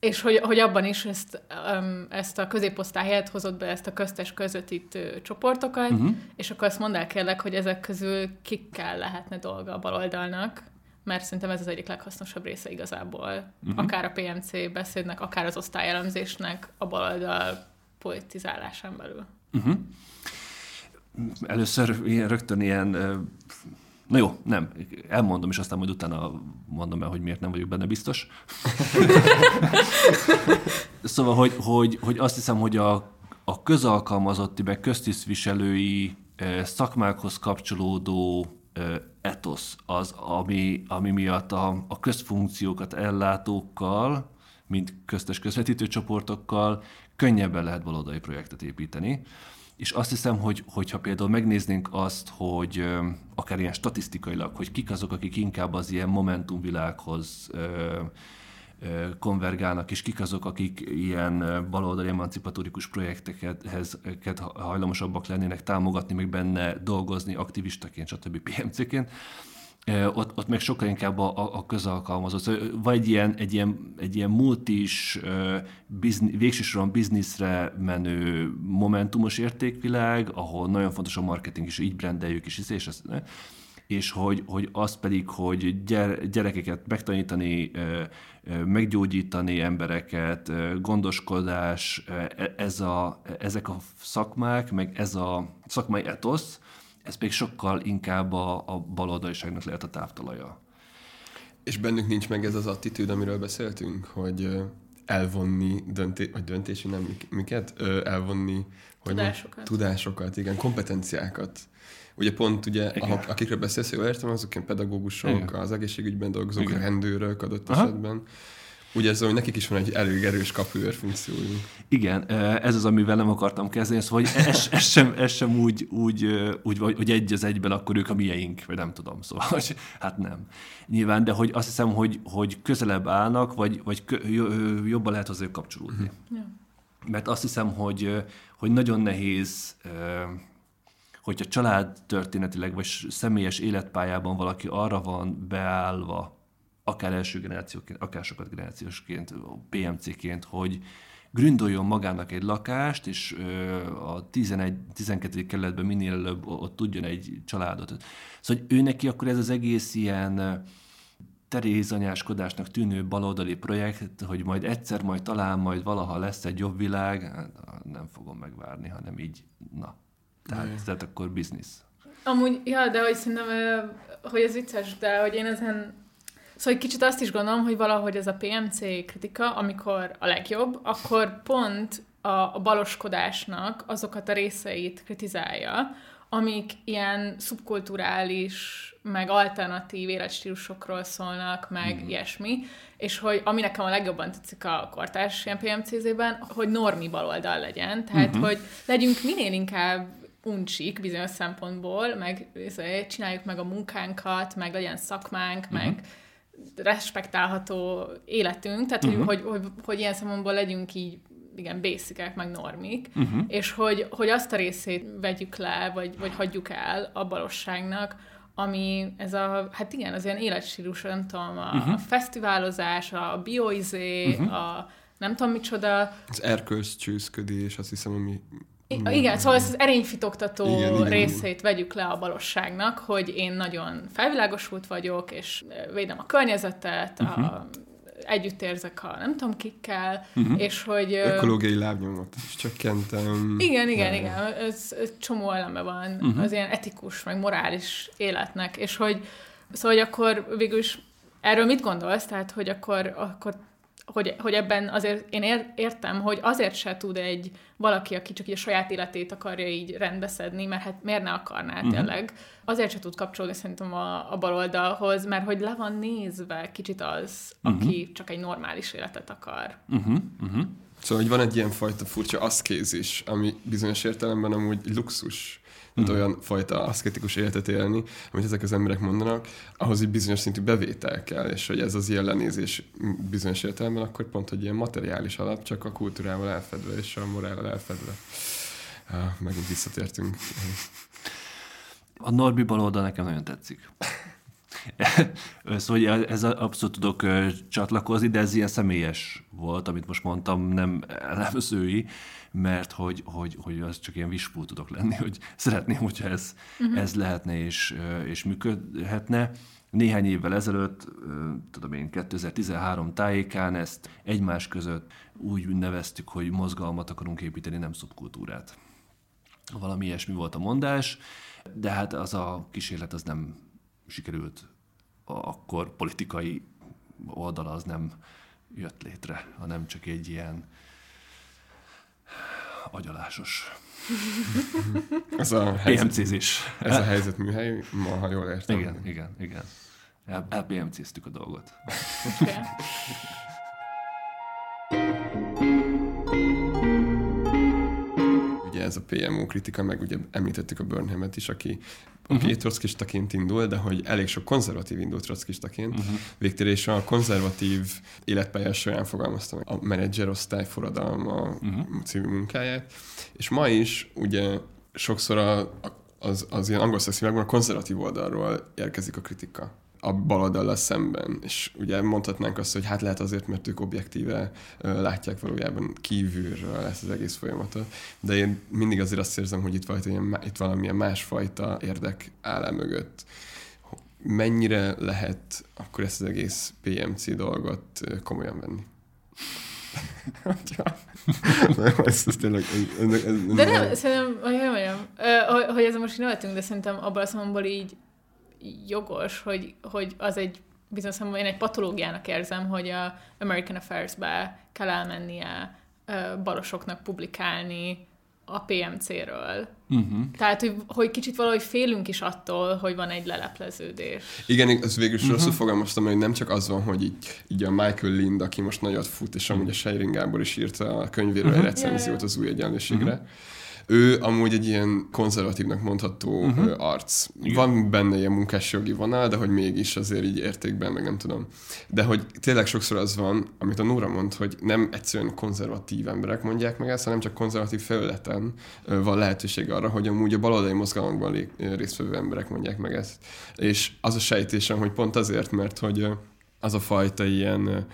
és hogy, hogy abban is ezt, um, ezt a középosztály helyett hozott be ezt a köztes közvetítő csoportokat, uh-huh. és akkor azt mondd el kérlek, hogy ezek közül kikkel lehetne dolga a baloldalnak, mert szerintem ez az egyik leghasznosabb része igazából. Uh-huh. Akár a PMC beszédnek, akár az osztályelemzésnek a baloldal politizálásán belül. Uh-huh. Először ilyen, rögtön ilyen, na jó, nem, elmondom, és aztán majd utána mondom el, hogy miért nem vagyok benne biztos. [laughs] szóval, hogy, hogy, hogy azt hiszem, hogy a, a közalkalmazotti, meg köztisztviselői szakmákhoz kapcsolódó etosz az, ami, ami miatt a, a közfunkciókat ellátókkal, mint köztes közvetítő csoportokkal könnyebben lehet baloldali projektet építeni. És azt hiszem, hogy hogyha például megnéznénk azt, hogy akár ilyen statisztikailag, hogy kik azok, akik inkább az ilyen momentumvilághoz konvergálnak, és kik azok, akik ilyen baloldali emancipatórikus projekteket hajlamosabbak lennének támogatni, meg benne dolgozni aktivistaként, stb. PMC-ként, ott, ott meg sokkal inkább a, a, közalkalmazott. Vagy egy ilyen, egy ilyen, egy ilyen multis, bizni, végső soron bizniszre menő momentumos értékvilág, ahol nagyon fontos a marketing, és így brendeljük, és, és ezt, és hogy, hogy az pedig, hogy gyerekeket megtanítani, meggyógyítani embereket, gondoskodás, e, ez a, ezek a szakmák, meg ez a szakmai etosz, ez még sokkal inkább a, a baloldaliságnak lehet a távtalaja. És bennük nincs meg ez az attitűd, amiről beszéltünk, hogy elvonni dönté- vagy döntési, nem miket? Elvonni hogy tudásokat. tudásokat, igen, kompetenciákat. Ugye pont ugye, igen. akikről beszélsz, jól értem, azok ilyen pedagógusok, igen. az egészségügyben dolgozók, igen. rendőrök adott Aha. esetben. Ugye ez, hogy nekik is van egy elég erős kapuőr funkciójuk. Igen, ez az, amivel nem akartam kezdeni, szóval hogy ez, ez, sem, ez sem úgy, úgy, úgy, hogy egy az egyben, akkor ők a mieink, vagy nem tudom, szóval, hogy [laughs] hát nem. Nyilván, de hogy azt hiszem, hogy, hogy közelebb állnak, vagy, vagy jobban lehet hozzájuk kapcsolódni. Uh-huh. Ja. mert azt hiszem, hogy, hogy nagyon nehéz hogyha család történetileg vagy személyes életpályában valaki arra van beállva, akár első generációként, akár sokat generációsként, PMC-ként, hogy gründoljon magának egy lakást, és a 11-12. kerületben minél előbb ott tudjon egy családot. Szóval hogy ő neki akkor ez az egész ilyen terézanyáskodásnak tűnő baloldali projekt, hogy majd egyszer, majd talán, majd valaha lesz egy jobb világ, hát, nem fogom megvárni, hanem így, na, tehát, tehát akkor biznisz. Amúgy, ja, de hogy szerintem, hogy ez vicces, de hogy én ezen Szóval egy kicsit azt is gondolom, hogy valahogy ez a PMC kritika, amikor a legjobb, akkor pont a, a baloskodásnak azokat a részeit kritizálja, amik ilyen szubkulturális, meg alternatív életstílusokról szólnak, meg mm. ilyesmi, és hogy ami nekem a legjobban tetszik a kortárs ilyen PMCZ-ben, hogy normi baloldal legyen, tehát mm-hmm. hogy legyünk minél inkább uncsik bizonyos szempontból, meg izé, csináljuk meg a munkánkat, meg legyen szakmánk, uh-huh. meg respektálható életünk, tehát uh-huh. hogy, hogy, hogy, hogy ilyen szempontból legyünk így igen, basicek, meg normik, uh-huh. és hogy, hogy azt a részét vegyük le, vagy, vagy hagyjuk el a balosságnak, ami ez a, hát igen, az ilyen életstílus, nem tudom, a, uh-huh. a fesztiválozás, a bioizé, uh-huh. a nem tudom micsoda. Az erkölcscsőzködés, azt hiszem, ami igen, szóval ezt az erényfitoktató igen, igen, részét igen. vegyük le a balosságnak, hogy én nagyon felvilágosult vagyok, és védem a környezetet, uh-huh. a, együtt érzek a nem tudom kikkel, uh-huh. és hogy... Ökológiai lábnyomot is csökkentem. Igen, igen, igen, ez, ez csomó eleme van uh-huh. az ilyen etikus, meg morális életnek, és hogy szóval, hogy akkor végül is erről mit gondolsz? Tehát, hogy akkor, akkor hogy, hogy ebben azért én ér, értem, hogy azért se tud egy valaki, aki csak így a saját életét akarja így rendbeszedni, mert hát miért ne akarná uh-huh. tényleg, azért se tud kapcsolódni szerintem a, a baloldalhoz, mert hogy le van nézve kicsit az, uh-huh. aki csak egy normális életet akar. Uh-huh. Uh-huh. Szóval, hogy van egy ilyen fajta furcsa aszkézis, ami bizonyos értelemben amúgy luxus mint mm. olyan fajta aszketikus életet élni, amit ezek az emberek mondanak, ahhoz egy bizonyos szintű bevétel kell, és hogy ez az ilyen lenézés bizonyos értelemben akkor pont, hogy ilyen materiális alap, csak a kultúrával elfedve, és a morállal elfedve. Ah, megint visszatértünk. A Norbi baloldal nekem nagyon tetszik. Szóval ez abszolút tudok csatlakozni, de ez ilyen személyes volt, amit most mondtam, nem elemzői mert hogy, hogy, hogy az csak ilyen vispú tudok lenni, hogy szeretném, hogyha ez, uh-huh. ez lehetne és, és működhetne. Néhány évvel ezelőtt, tudom én, 2013 tájékán ezt egymás között úgy neveztük, hogy mozgalmat akarunk építeni, nem szubkultúrát. Valami ilyesmi volt a mondás, de hát az a kísérlet az nem sikerült. Akkor politikai oldala az nem jött létre, hanem csak egy ilyen agyalásos. [laughs] ez a PMC-zés. Ez a helyzet műhely, ma, ha jól értem. Igen, igen, igen. El, elPMC-ztük a dolgot. Ez a PMO kritika, meg ugye említettük a Burnhamet is, aki uh-huh. aki trockistaként indul, de hogy elég sok konzervatív indult trockistaként. Uh-huh. Végtérésre a konzervatív életpályás során fogalmazta meg a menedzserosztály forradalma uh-huh. című munkáját, és ma is ugye sokszor a, az, az ilyen angol a konzervatív oldalról érkezik a kritika a baloldallal szemben. És ugye mondhatnánk azt, hogy hát lehet azért, mert ők objektíve látják valójában kívülről ezt az egész folyamatot. De én mindig azért azt érzem, hogy itt, valami, ilyen, itt valamilyen másfajta érdek áll el mögött. Mennyire lehet akkor ezt az egész PMC dolgot komolyan venni? ez, ez tényleg, ez, ez, ez, de nem, szerintem, hogy, hogy, hogy ezzel most nevetünk, de szerintem abban a szempontból így jogos, hogy, hogy az egy bizonyos szempontból én egy patológiának érzem, hogy a American Affairs-be kell elmennie balosoknak publikálni a PMC-ről. Uh-huh. Tehát, hogy, hogy kicsit valahogy félünk is attól, hogy van egy lelepleződés. Igen, ez végül is uh-huh. rosszul fogalmaztam, hogy nem csak az van, hogy így, így a Michael Lind, aki most nagyot fut, és amúgy a Seiring Gábor is írta a könyvéről uh-huh. egy recenziót az új egyenlőségre, uh-huh ő amúgy egy ilyen konzervatívnak mondható uh-huh. arc. Igen. Van benne ilyen munkásjogi vonal, de hogy mégis azért így értékben, meg nem tudom. De hogy tényleg sokszor az van, amit a Nóra mond, hogy nem egyszerűen konzervatív emberek mondják meg ezt, hanem csak konzervatív felületen van lehetőség arra, hogy amúgy a baloldali mozgalmakban résztvevő emberek mondják meg ezt. És az a sejtésem, hogy pont azért, mert hogy az a fajta ilyen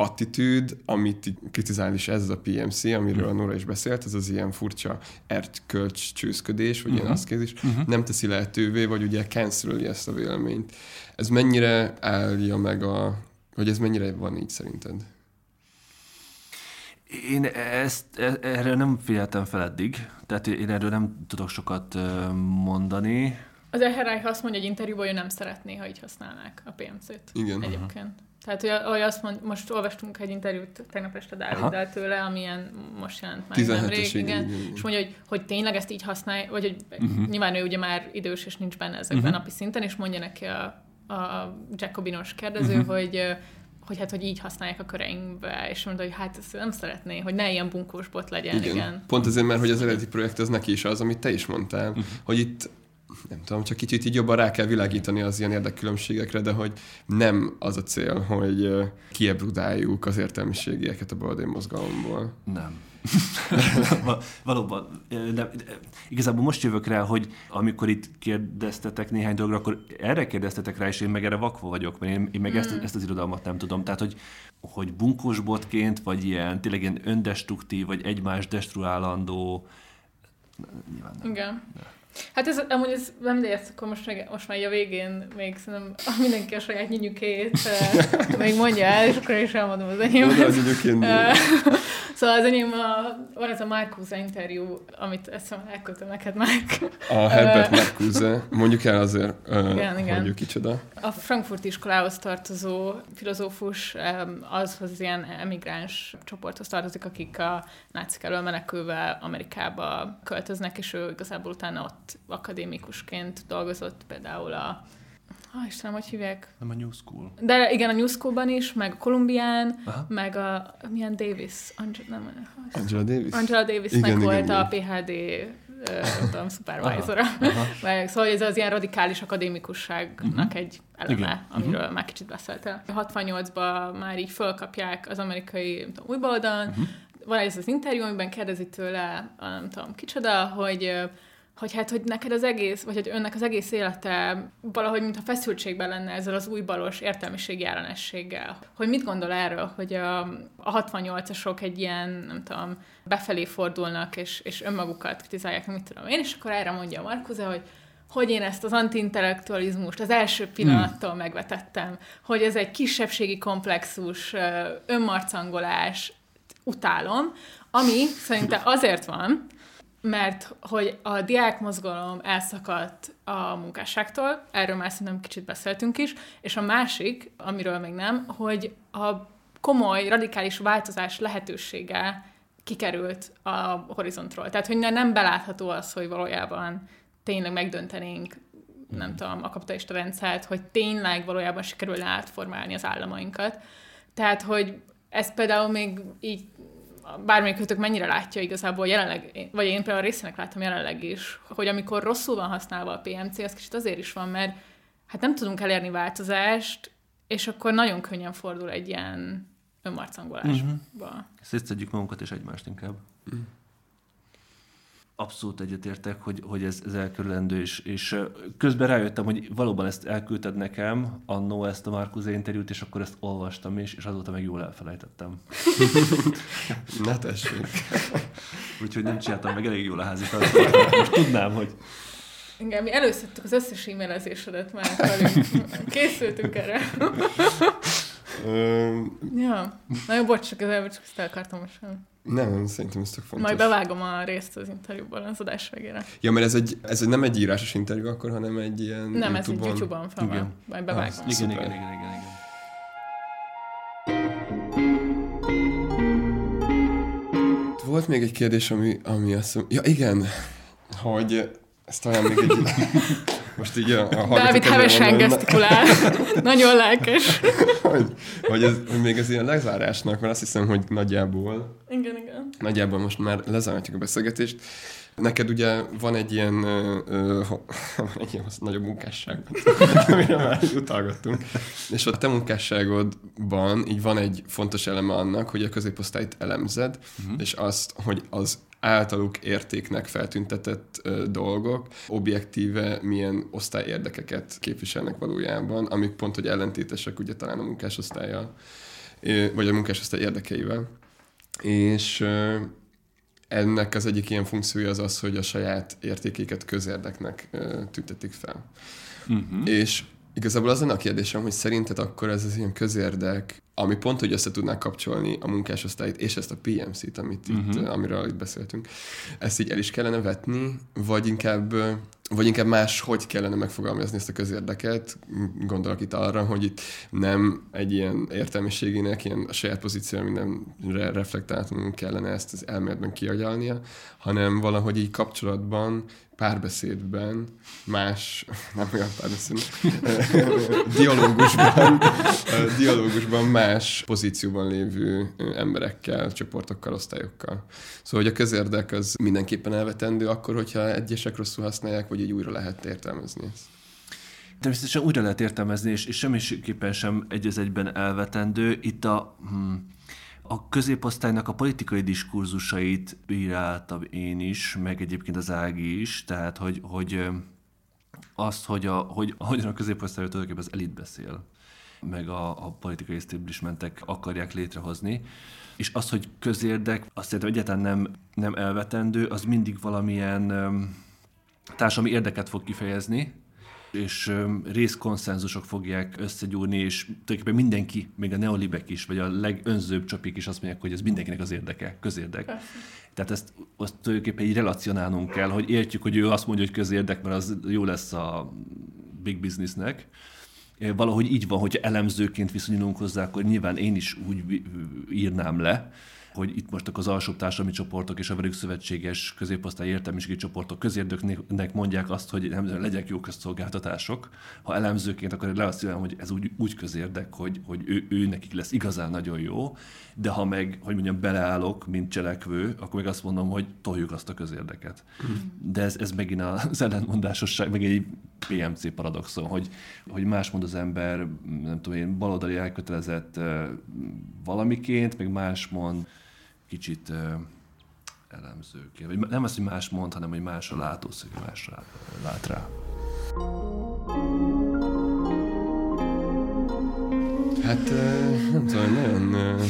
attitűd, amit kritizál is ez a PMC, amiről a Nora is beszélt, ez az ilyen furcsa ertkölcs csőszködés, vagy uh-huh. ilyen aszkézis, uh-huh. nem teszi lehetővé, vagy ugye cancel ezt a véleményt. Ez mennyire állja meg a... hogy ez mennyire van így szerinted? Én ezt, e, erre nem figyeltem fel eddig, tehát én erről nem tudok sokat mondani. Az Eherály azt mondja egy interjúban, hogy ő nem szeretné, ha így használnák a PMC-t. Igen. Egyébként. Tehát, hogy, hogy azt mond, most olvastunk egy interjút tegnap este Dáviddal tőle, amilyen most jelent már nemrég, igen, igen, és mondja, hogy, hogy tényleg ezt így használja, vagy hogy uh-huh. nyilván ő ugye már idős, és nincs benne ezekben uh-huh. napi szinten, és mondja neki a, a Jacobinos kérdező, uh-huh. hogy hogy hát, hogy így használják a köreinkbe, és mondta, hogy hát ezt nem szeretné, hogy ne ilyen bunkós bot legyen. Igen. igen. Pont azért, mert hogy az eredeti projekt az neki is az, amit te is mondtál, uh-huh. hogy itt nem tudom, csak kicsit így jobban rá kell világítani az ilyen érdekkülönbségekre, de hogy nem az a cél, hogy kiebrudáljuk az értelmiségieket a baloldali mozgalomból. Nem. [laughs] Valóban. De, igazából most jövök rá, hogy amikor itt kérdeztetek néhány dologra, akkor erre kérdeztetek rá, és én meg erre vakva vagyok, mert én, én meg mm. ezt, ezt az irodalmat nem tudom. Tehát, hogy, hogy bunkósbotként, vagy ilyen tényleg ilyen öndestruktív, vagy egymás destruálandó, nyilván nem. Igen. De. Hát ez, amúgy ez nem mindegy, akkor most, meg, most már a végén még szerintem mindenki a saját nyunyukét [laughs] még mondja el, és akkor is elmondom az enyém. az Szóval az enyém, a, van ez a Marcuse interjú, amit ezt elköltöm neked, Márk. A Herbert Marcuse, mondjuk el azért, igen, igen. hogy ő kicsoda. A Frankfurt iskolához tartozó filozófus, az az ilyen emigráns csoporthoz tartozik, akik a nácik elől menekülve Amerikába költöznek, és ő igazából utána ott akadémikusként dolgozott például a Ah, Istenem, hogy hívják? Nem a New School. De igen, a New School-ban is, meg a Columbián, meg a, milyen Davis, Angela, nem, Angela Davis? Angela Davis igen, meg igen, volt igen. a PHD [laughs] nem tudom, supervisor Szóval ez az ilyen radikális akadémikusságnak uh-huh. egy eleme, Igen. amiről uh-huh. már kicsit beszéltél. 68-ban már így fölkapják az amerikai tudom, újbaldon, uh-huh. van ez az interjú, amiben kérdezi tőle, nem tudom, kicsoda, hogy hogy hát, hogy neked az egész, vagy hogy önnek az egész élete valahogy, mintha feszültségben lenne ezzel az új balos értelmiségi ellenességgel. Hogy mit gondol erről, hogy a, a 68-asok egy ilyen, nem tudom, befelé fordulnak, és, és önmagukat kritizálják, mit tudom én, és akkor erre mondja a Markuze, hogy hogy én ezt az antiintellektualizmust az első pillanattól hmm. megvetettem, hogy ez egy kisebbségi komplexus, önmarcangolás, utálom, ami szerintem azért van, mert hogy a diákmozgalom elszakadt a munkásságtól, erről már szerintem kicsit beszéltünk is, és a másik, amiről még nem, hogy a komoly, radikális változás lehetősége kikerült a horizontról. Tehát, hogy nem belátható az, hogy valójában tényleg megdöntenénk nem tudom, a kapitalista rendszert, hogy tényleg valójában sikerül átformálni az államainkat. Tehát, hogy ez például még így bármelyikőtök mennyire látja igazából jelenleg, vagy én például részének látom jelenleg is, hogy amikor rosszul van használva a PMC, az kicsit azért is van, mert hát nem tudunk elérni változást, és akkor nagyon könnyen fordul egy ilyen önmarcangolásba. Uh-huh. Szétszedjük magunkat és egymást inkább. Uh-huh abszolút egyetértek, hogy, hogy ez, ez elkerülendő, és, és közben rájöttem, hogy valóban ezt elküldted nekem, annó ezt a Marcuse interjút, és akkor ezt olvastam is, és azóta meg jól elfelejtettem. [laughs] ne tessék. [laughs] Úgyhogy nem csináltam meg elég jól a házi. Most tudnám, hogy igen, mi előszedtük az összes e-mailezésedet már Készültünk erre. ja, nagyon bocs, csak az csak ezt el akartam most. Nem, nem, szerintem ez tök fontos. Majd bevágom a részt az interjúban az adás végére. Ja, mert ez, egy, ez nem egy írásos interjú akkor, hanem egy ilyen Nem, YouTube-on. ez egy YouTube-on fel van. Majd bevágom. Ah, igen, igen, igen, igen, igen, igen. Volt még egy kérdés, ami, ami azt mondja, ja igen, hogy ez talán még egy... [laughs] Most így a, a Dávid hevesen gesztikulál. [laughs] Nagyon lelkes. hogy, hogy, ez, hogy még ez ilyen lezárásnak, mert azt hiszem, hogy nagyjából... Igen, igen. Nagyjából most már lezárhatjuk a beszélgetést. Neked ugye van egy ilyen, uh, [laughs] van egy ilyen nagyobb munkásság, amire már utalgattunk, és a te munkásságodban így van egy fontos eleme annak, hogy a középosztályt elemzed, uh-huh. és azt, hogy az általuk értéknek feltüntetett ö, dolgok objektíve milyen osztályérdekeket képviselnek valójában, amik pont, hogy ellentétesek ugye talán a munkásosztályjal, vagy a munkásosztály érdekeivel. És ö, ennek az egyik ilyen funkciója az az, hogy a saját értékéket közérdeknek tüntetik fel. Uh-huh. És Igazából az a kérdésem, hogy szerinted akkor ez az ilyen közérdek, ami pont, hogy össze tudná kapcsolni a munkásosztályt és ezt a PMC-t, amit uh-huh. itt, mhm. amiről itt beszéltünk, ezt így el is kellene vetni, vagy inkább, vagy inkább más, hogy kellene megfogalmazni ezt a közérdeket? Gondolok itt arra, hogy itt nem egy ilyen értelmiségének, ilyen a saját pozícióra mindenre reflektáltunk kellene ezt az elméletben kiagyalnia, hanem valahogy így kapcsolatban párbeszédben, más, [laughs] nem olyan párbeszéd, [laughs] dialógusban, [laughs] dialógusban más pozícióban lévő emberekkel, csoportokkal, osztályokkal. Szóval, hogy a közérdek az mindenképpen elvetendő akkor, hogyha egyesek rosszul használják, vagy így újra lehet értelmezni ezt. Természetesen újra lehet értelmezni, és, és semmiképpen sem egy egyben elvetendő. Itt a... Hmm, a középosztálynak a politikai diskurzusait bíráltam én is, meg egyébként az Ági is, tehát hogy, hogy azt, hogy, a, hogy hogyan a középosztályról tulajdonképpen az elit beszél, meg a, a politikai establishmentek akarják létrehozni, és az, hogy közérdek, azt szerintem egyáltalán nem, nem elvetendő, az mindig valamilyen társadalmi érdeket fog kifejezni, és részkonszenzusok fogják összegyúrni, és tulajdonképpen mindenki, még a neolibek is, vagy a legönzőbb csapik is azt mondják, hogy ez mindenkinek az érdeke, közérdek. Persze. Tehát ezt azt tulajdonképpen így relacionálnunk kell, hogy értjük, hogy ő azt mondja, hogy közérdek, mert az jó lesz a big businessnek. Valahogy így van, hogyha elemzőként viszonyulunk hozzá, akkor nyilván én is úgy írnám le, hogy itt most az alsóbb társadalmi csoportok és a velük szövetséges középosztály értelmiségi csoportok közérdeknek mondják azt, hogy nem legyek jó közszolgáltatások. Ha elemzőként, akkor le azt hogy ez úgy, úgy közérdek, hogy, hogy ő, ő nekik lesz igazán nagyon jó, de ha meg, hogy mondjam, beleállok, mint cselekvő, akkor meg azt mondom, hogy toljuk azt a közérdeket. Hmm. De ez, ez megint az [laughs] ellentmondásosság, meg egy PMC paradoxon, hogy, hogy más mond az ember, nem tudom én, baloldali elkötelezett valamiként, meg más mond kicsit elemzőként. Nem az, hogy más mond, hanem hogy más a látószög, másra lát rá. Hát nem tudom, nagyon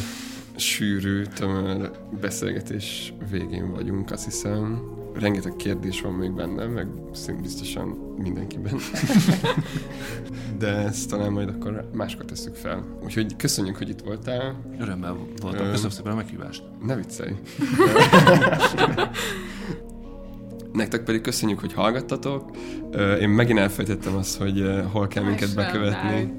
sűrű, tömör beszélgetés végén vagyunk, azt hiszem. Rengeteg kérdés van még bennem, meg biztosan mindenkiben. [laughs] De ezt talán majd akkor máskor tesszük fel. Úgyhogy köszönjük, hogy itt voltál. Örömmel voltam. Köszönöm szépen a meghívást. Ne viccelj. [laughs] Nektek pedig köszönjük, hogy hallgattatok. Én megint elfejtettem azt, hogy hol kell minket bekövetni. [laughs]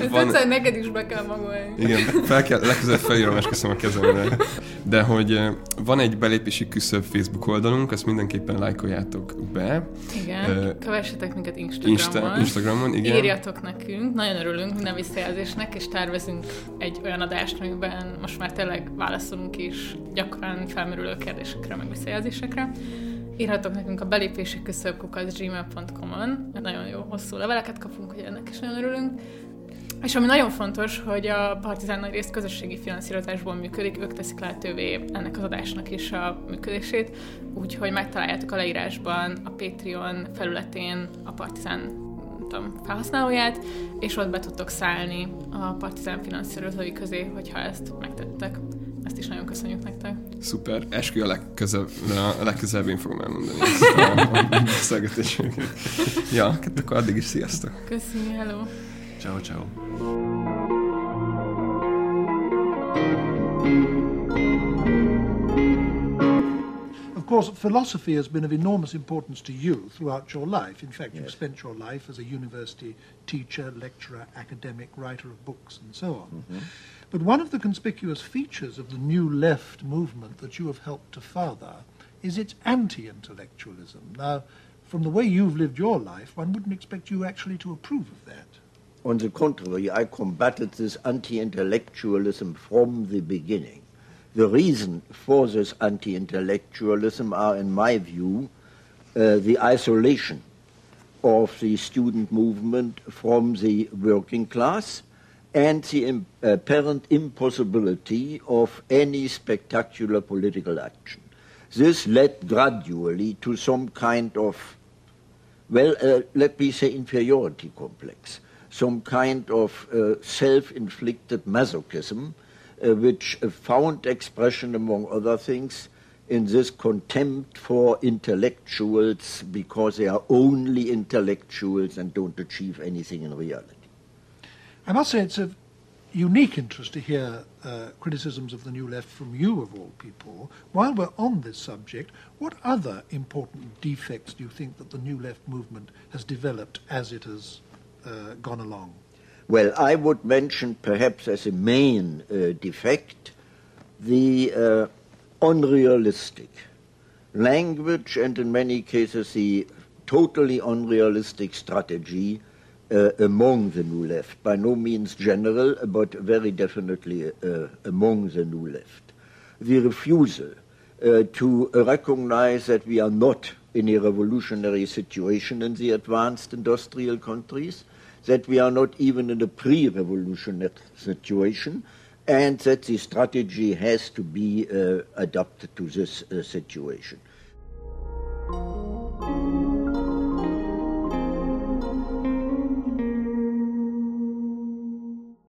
Ezt van... egyszer neked is be kell magolni. Igen, fel kell, legközelebb felírom, és köszönöm a kezemre. De hogy van egy belépési küszöbb Facebook oldalunk, azt mindenképpen lájkoljátok be. Igen, uh, kövessetek minket Instagramon. Insta, Instagramon, igen. Írjatok nekünk, nagyon örülünk minden visszajelzésnek, és tervezünk egy olyan adást, amiben most már tényleg válaszolunk is gyakran felmerülő kérdésekre, meg visszajelzésekre. Írhatok nekünk a belépési küszöbkukat gmail.com-on. Nagyon jó hosszú leveleket kapunk, hogy ennek is nagyon örülünk. És ami nagyon fontos, hogy a Partizán nagy részt közösségi finanszírozásból működik, ők teszik lehetővé ennek az adásnak is a működését, úgyhogy megtaláljátok a leírásban a Patreon felületén a Partizán tudom, felhasználóját, és ott be tudtok szállni a Partizán finanszírozói közé, hogyha ezt megtettek. Ezt is nagyon köszönjük nektek. Szuper. Eskü a legközelebb, a legközelebb én fogom elmondani ezt a beszélgetésünket. ja, hát akkor addig is sziasztok. Köszönjük, hello. Ciao, ciao. Of course, philosophy has been of enormous importance to you throughout your life. In fact, yes. you've spent your life as a university teacher, lecturer, academic, writer of books, and so on. Mm-hmm. But one of the conspicuous features of the New Left movement that you have helped to father is its anti intellectualism. Now, from the way you've lived your life, one wouldn't expect you actually to approve of that. On the contrary, I combated this anti intellectualism from the beginning. The reason for this anti-intellectualism are, in my view, uh, the isolation of the student movement from the working class and the apparent impossibility of any spectacular political action. This led gradually to some kind of, well, uh, let me say, inferiority complex, some kind of uh, self inflicted masochism, uh, which found expression, among other things, in this contempt for intellectuals because they are only intellectuals and don't achieve anything in reality. I must say it's of unique interest to hear uh, criticisms of the New Left from you, of all people. While we're on this subject, what other important defects do you think that the New Left movement has developed as it has uh, gone along? Well, I would mention perhaps as a main uh, defect the uh, unrealistic language and in many cases the totally unrealistic strategy uh, among the New Left. By no means general, but very definitely uh, among the New Left. The refusal uh, to recognize that we are not in a revolutionary situation in the advanced industrial countries, that we are not even in a pre revolutionary situation, and that the strategy has to be uh, adapted to this uh, situation.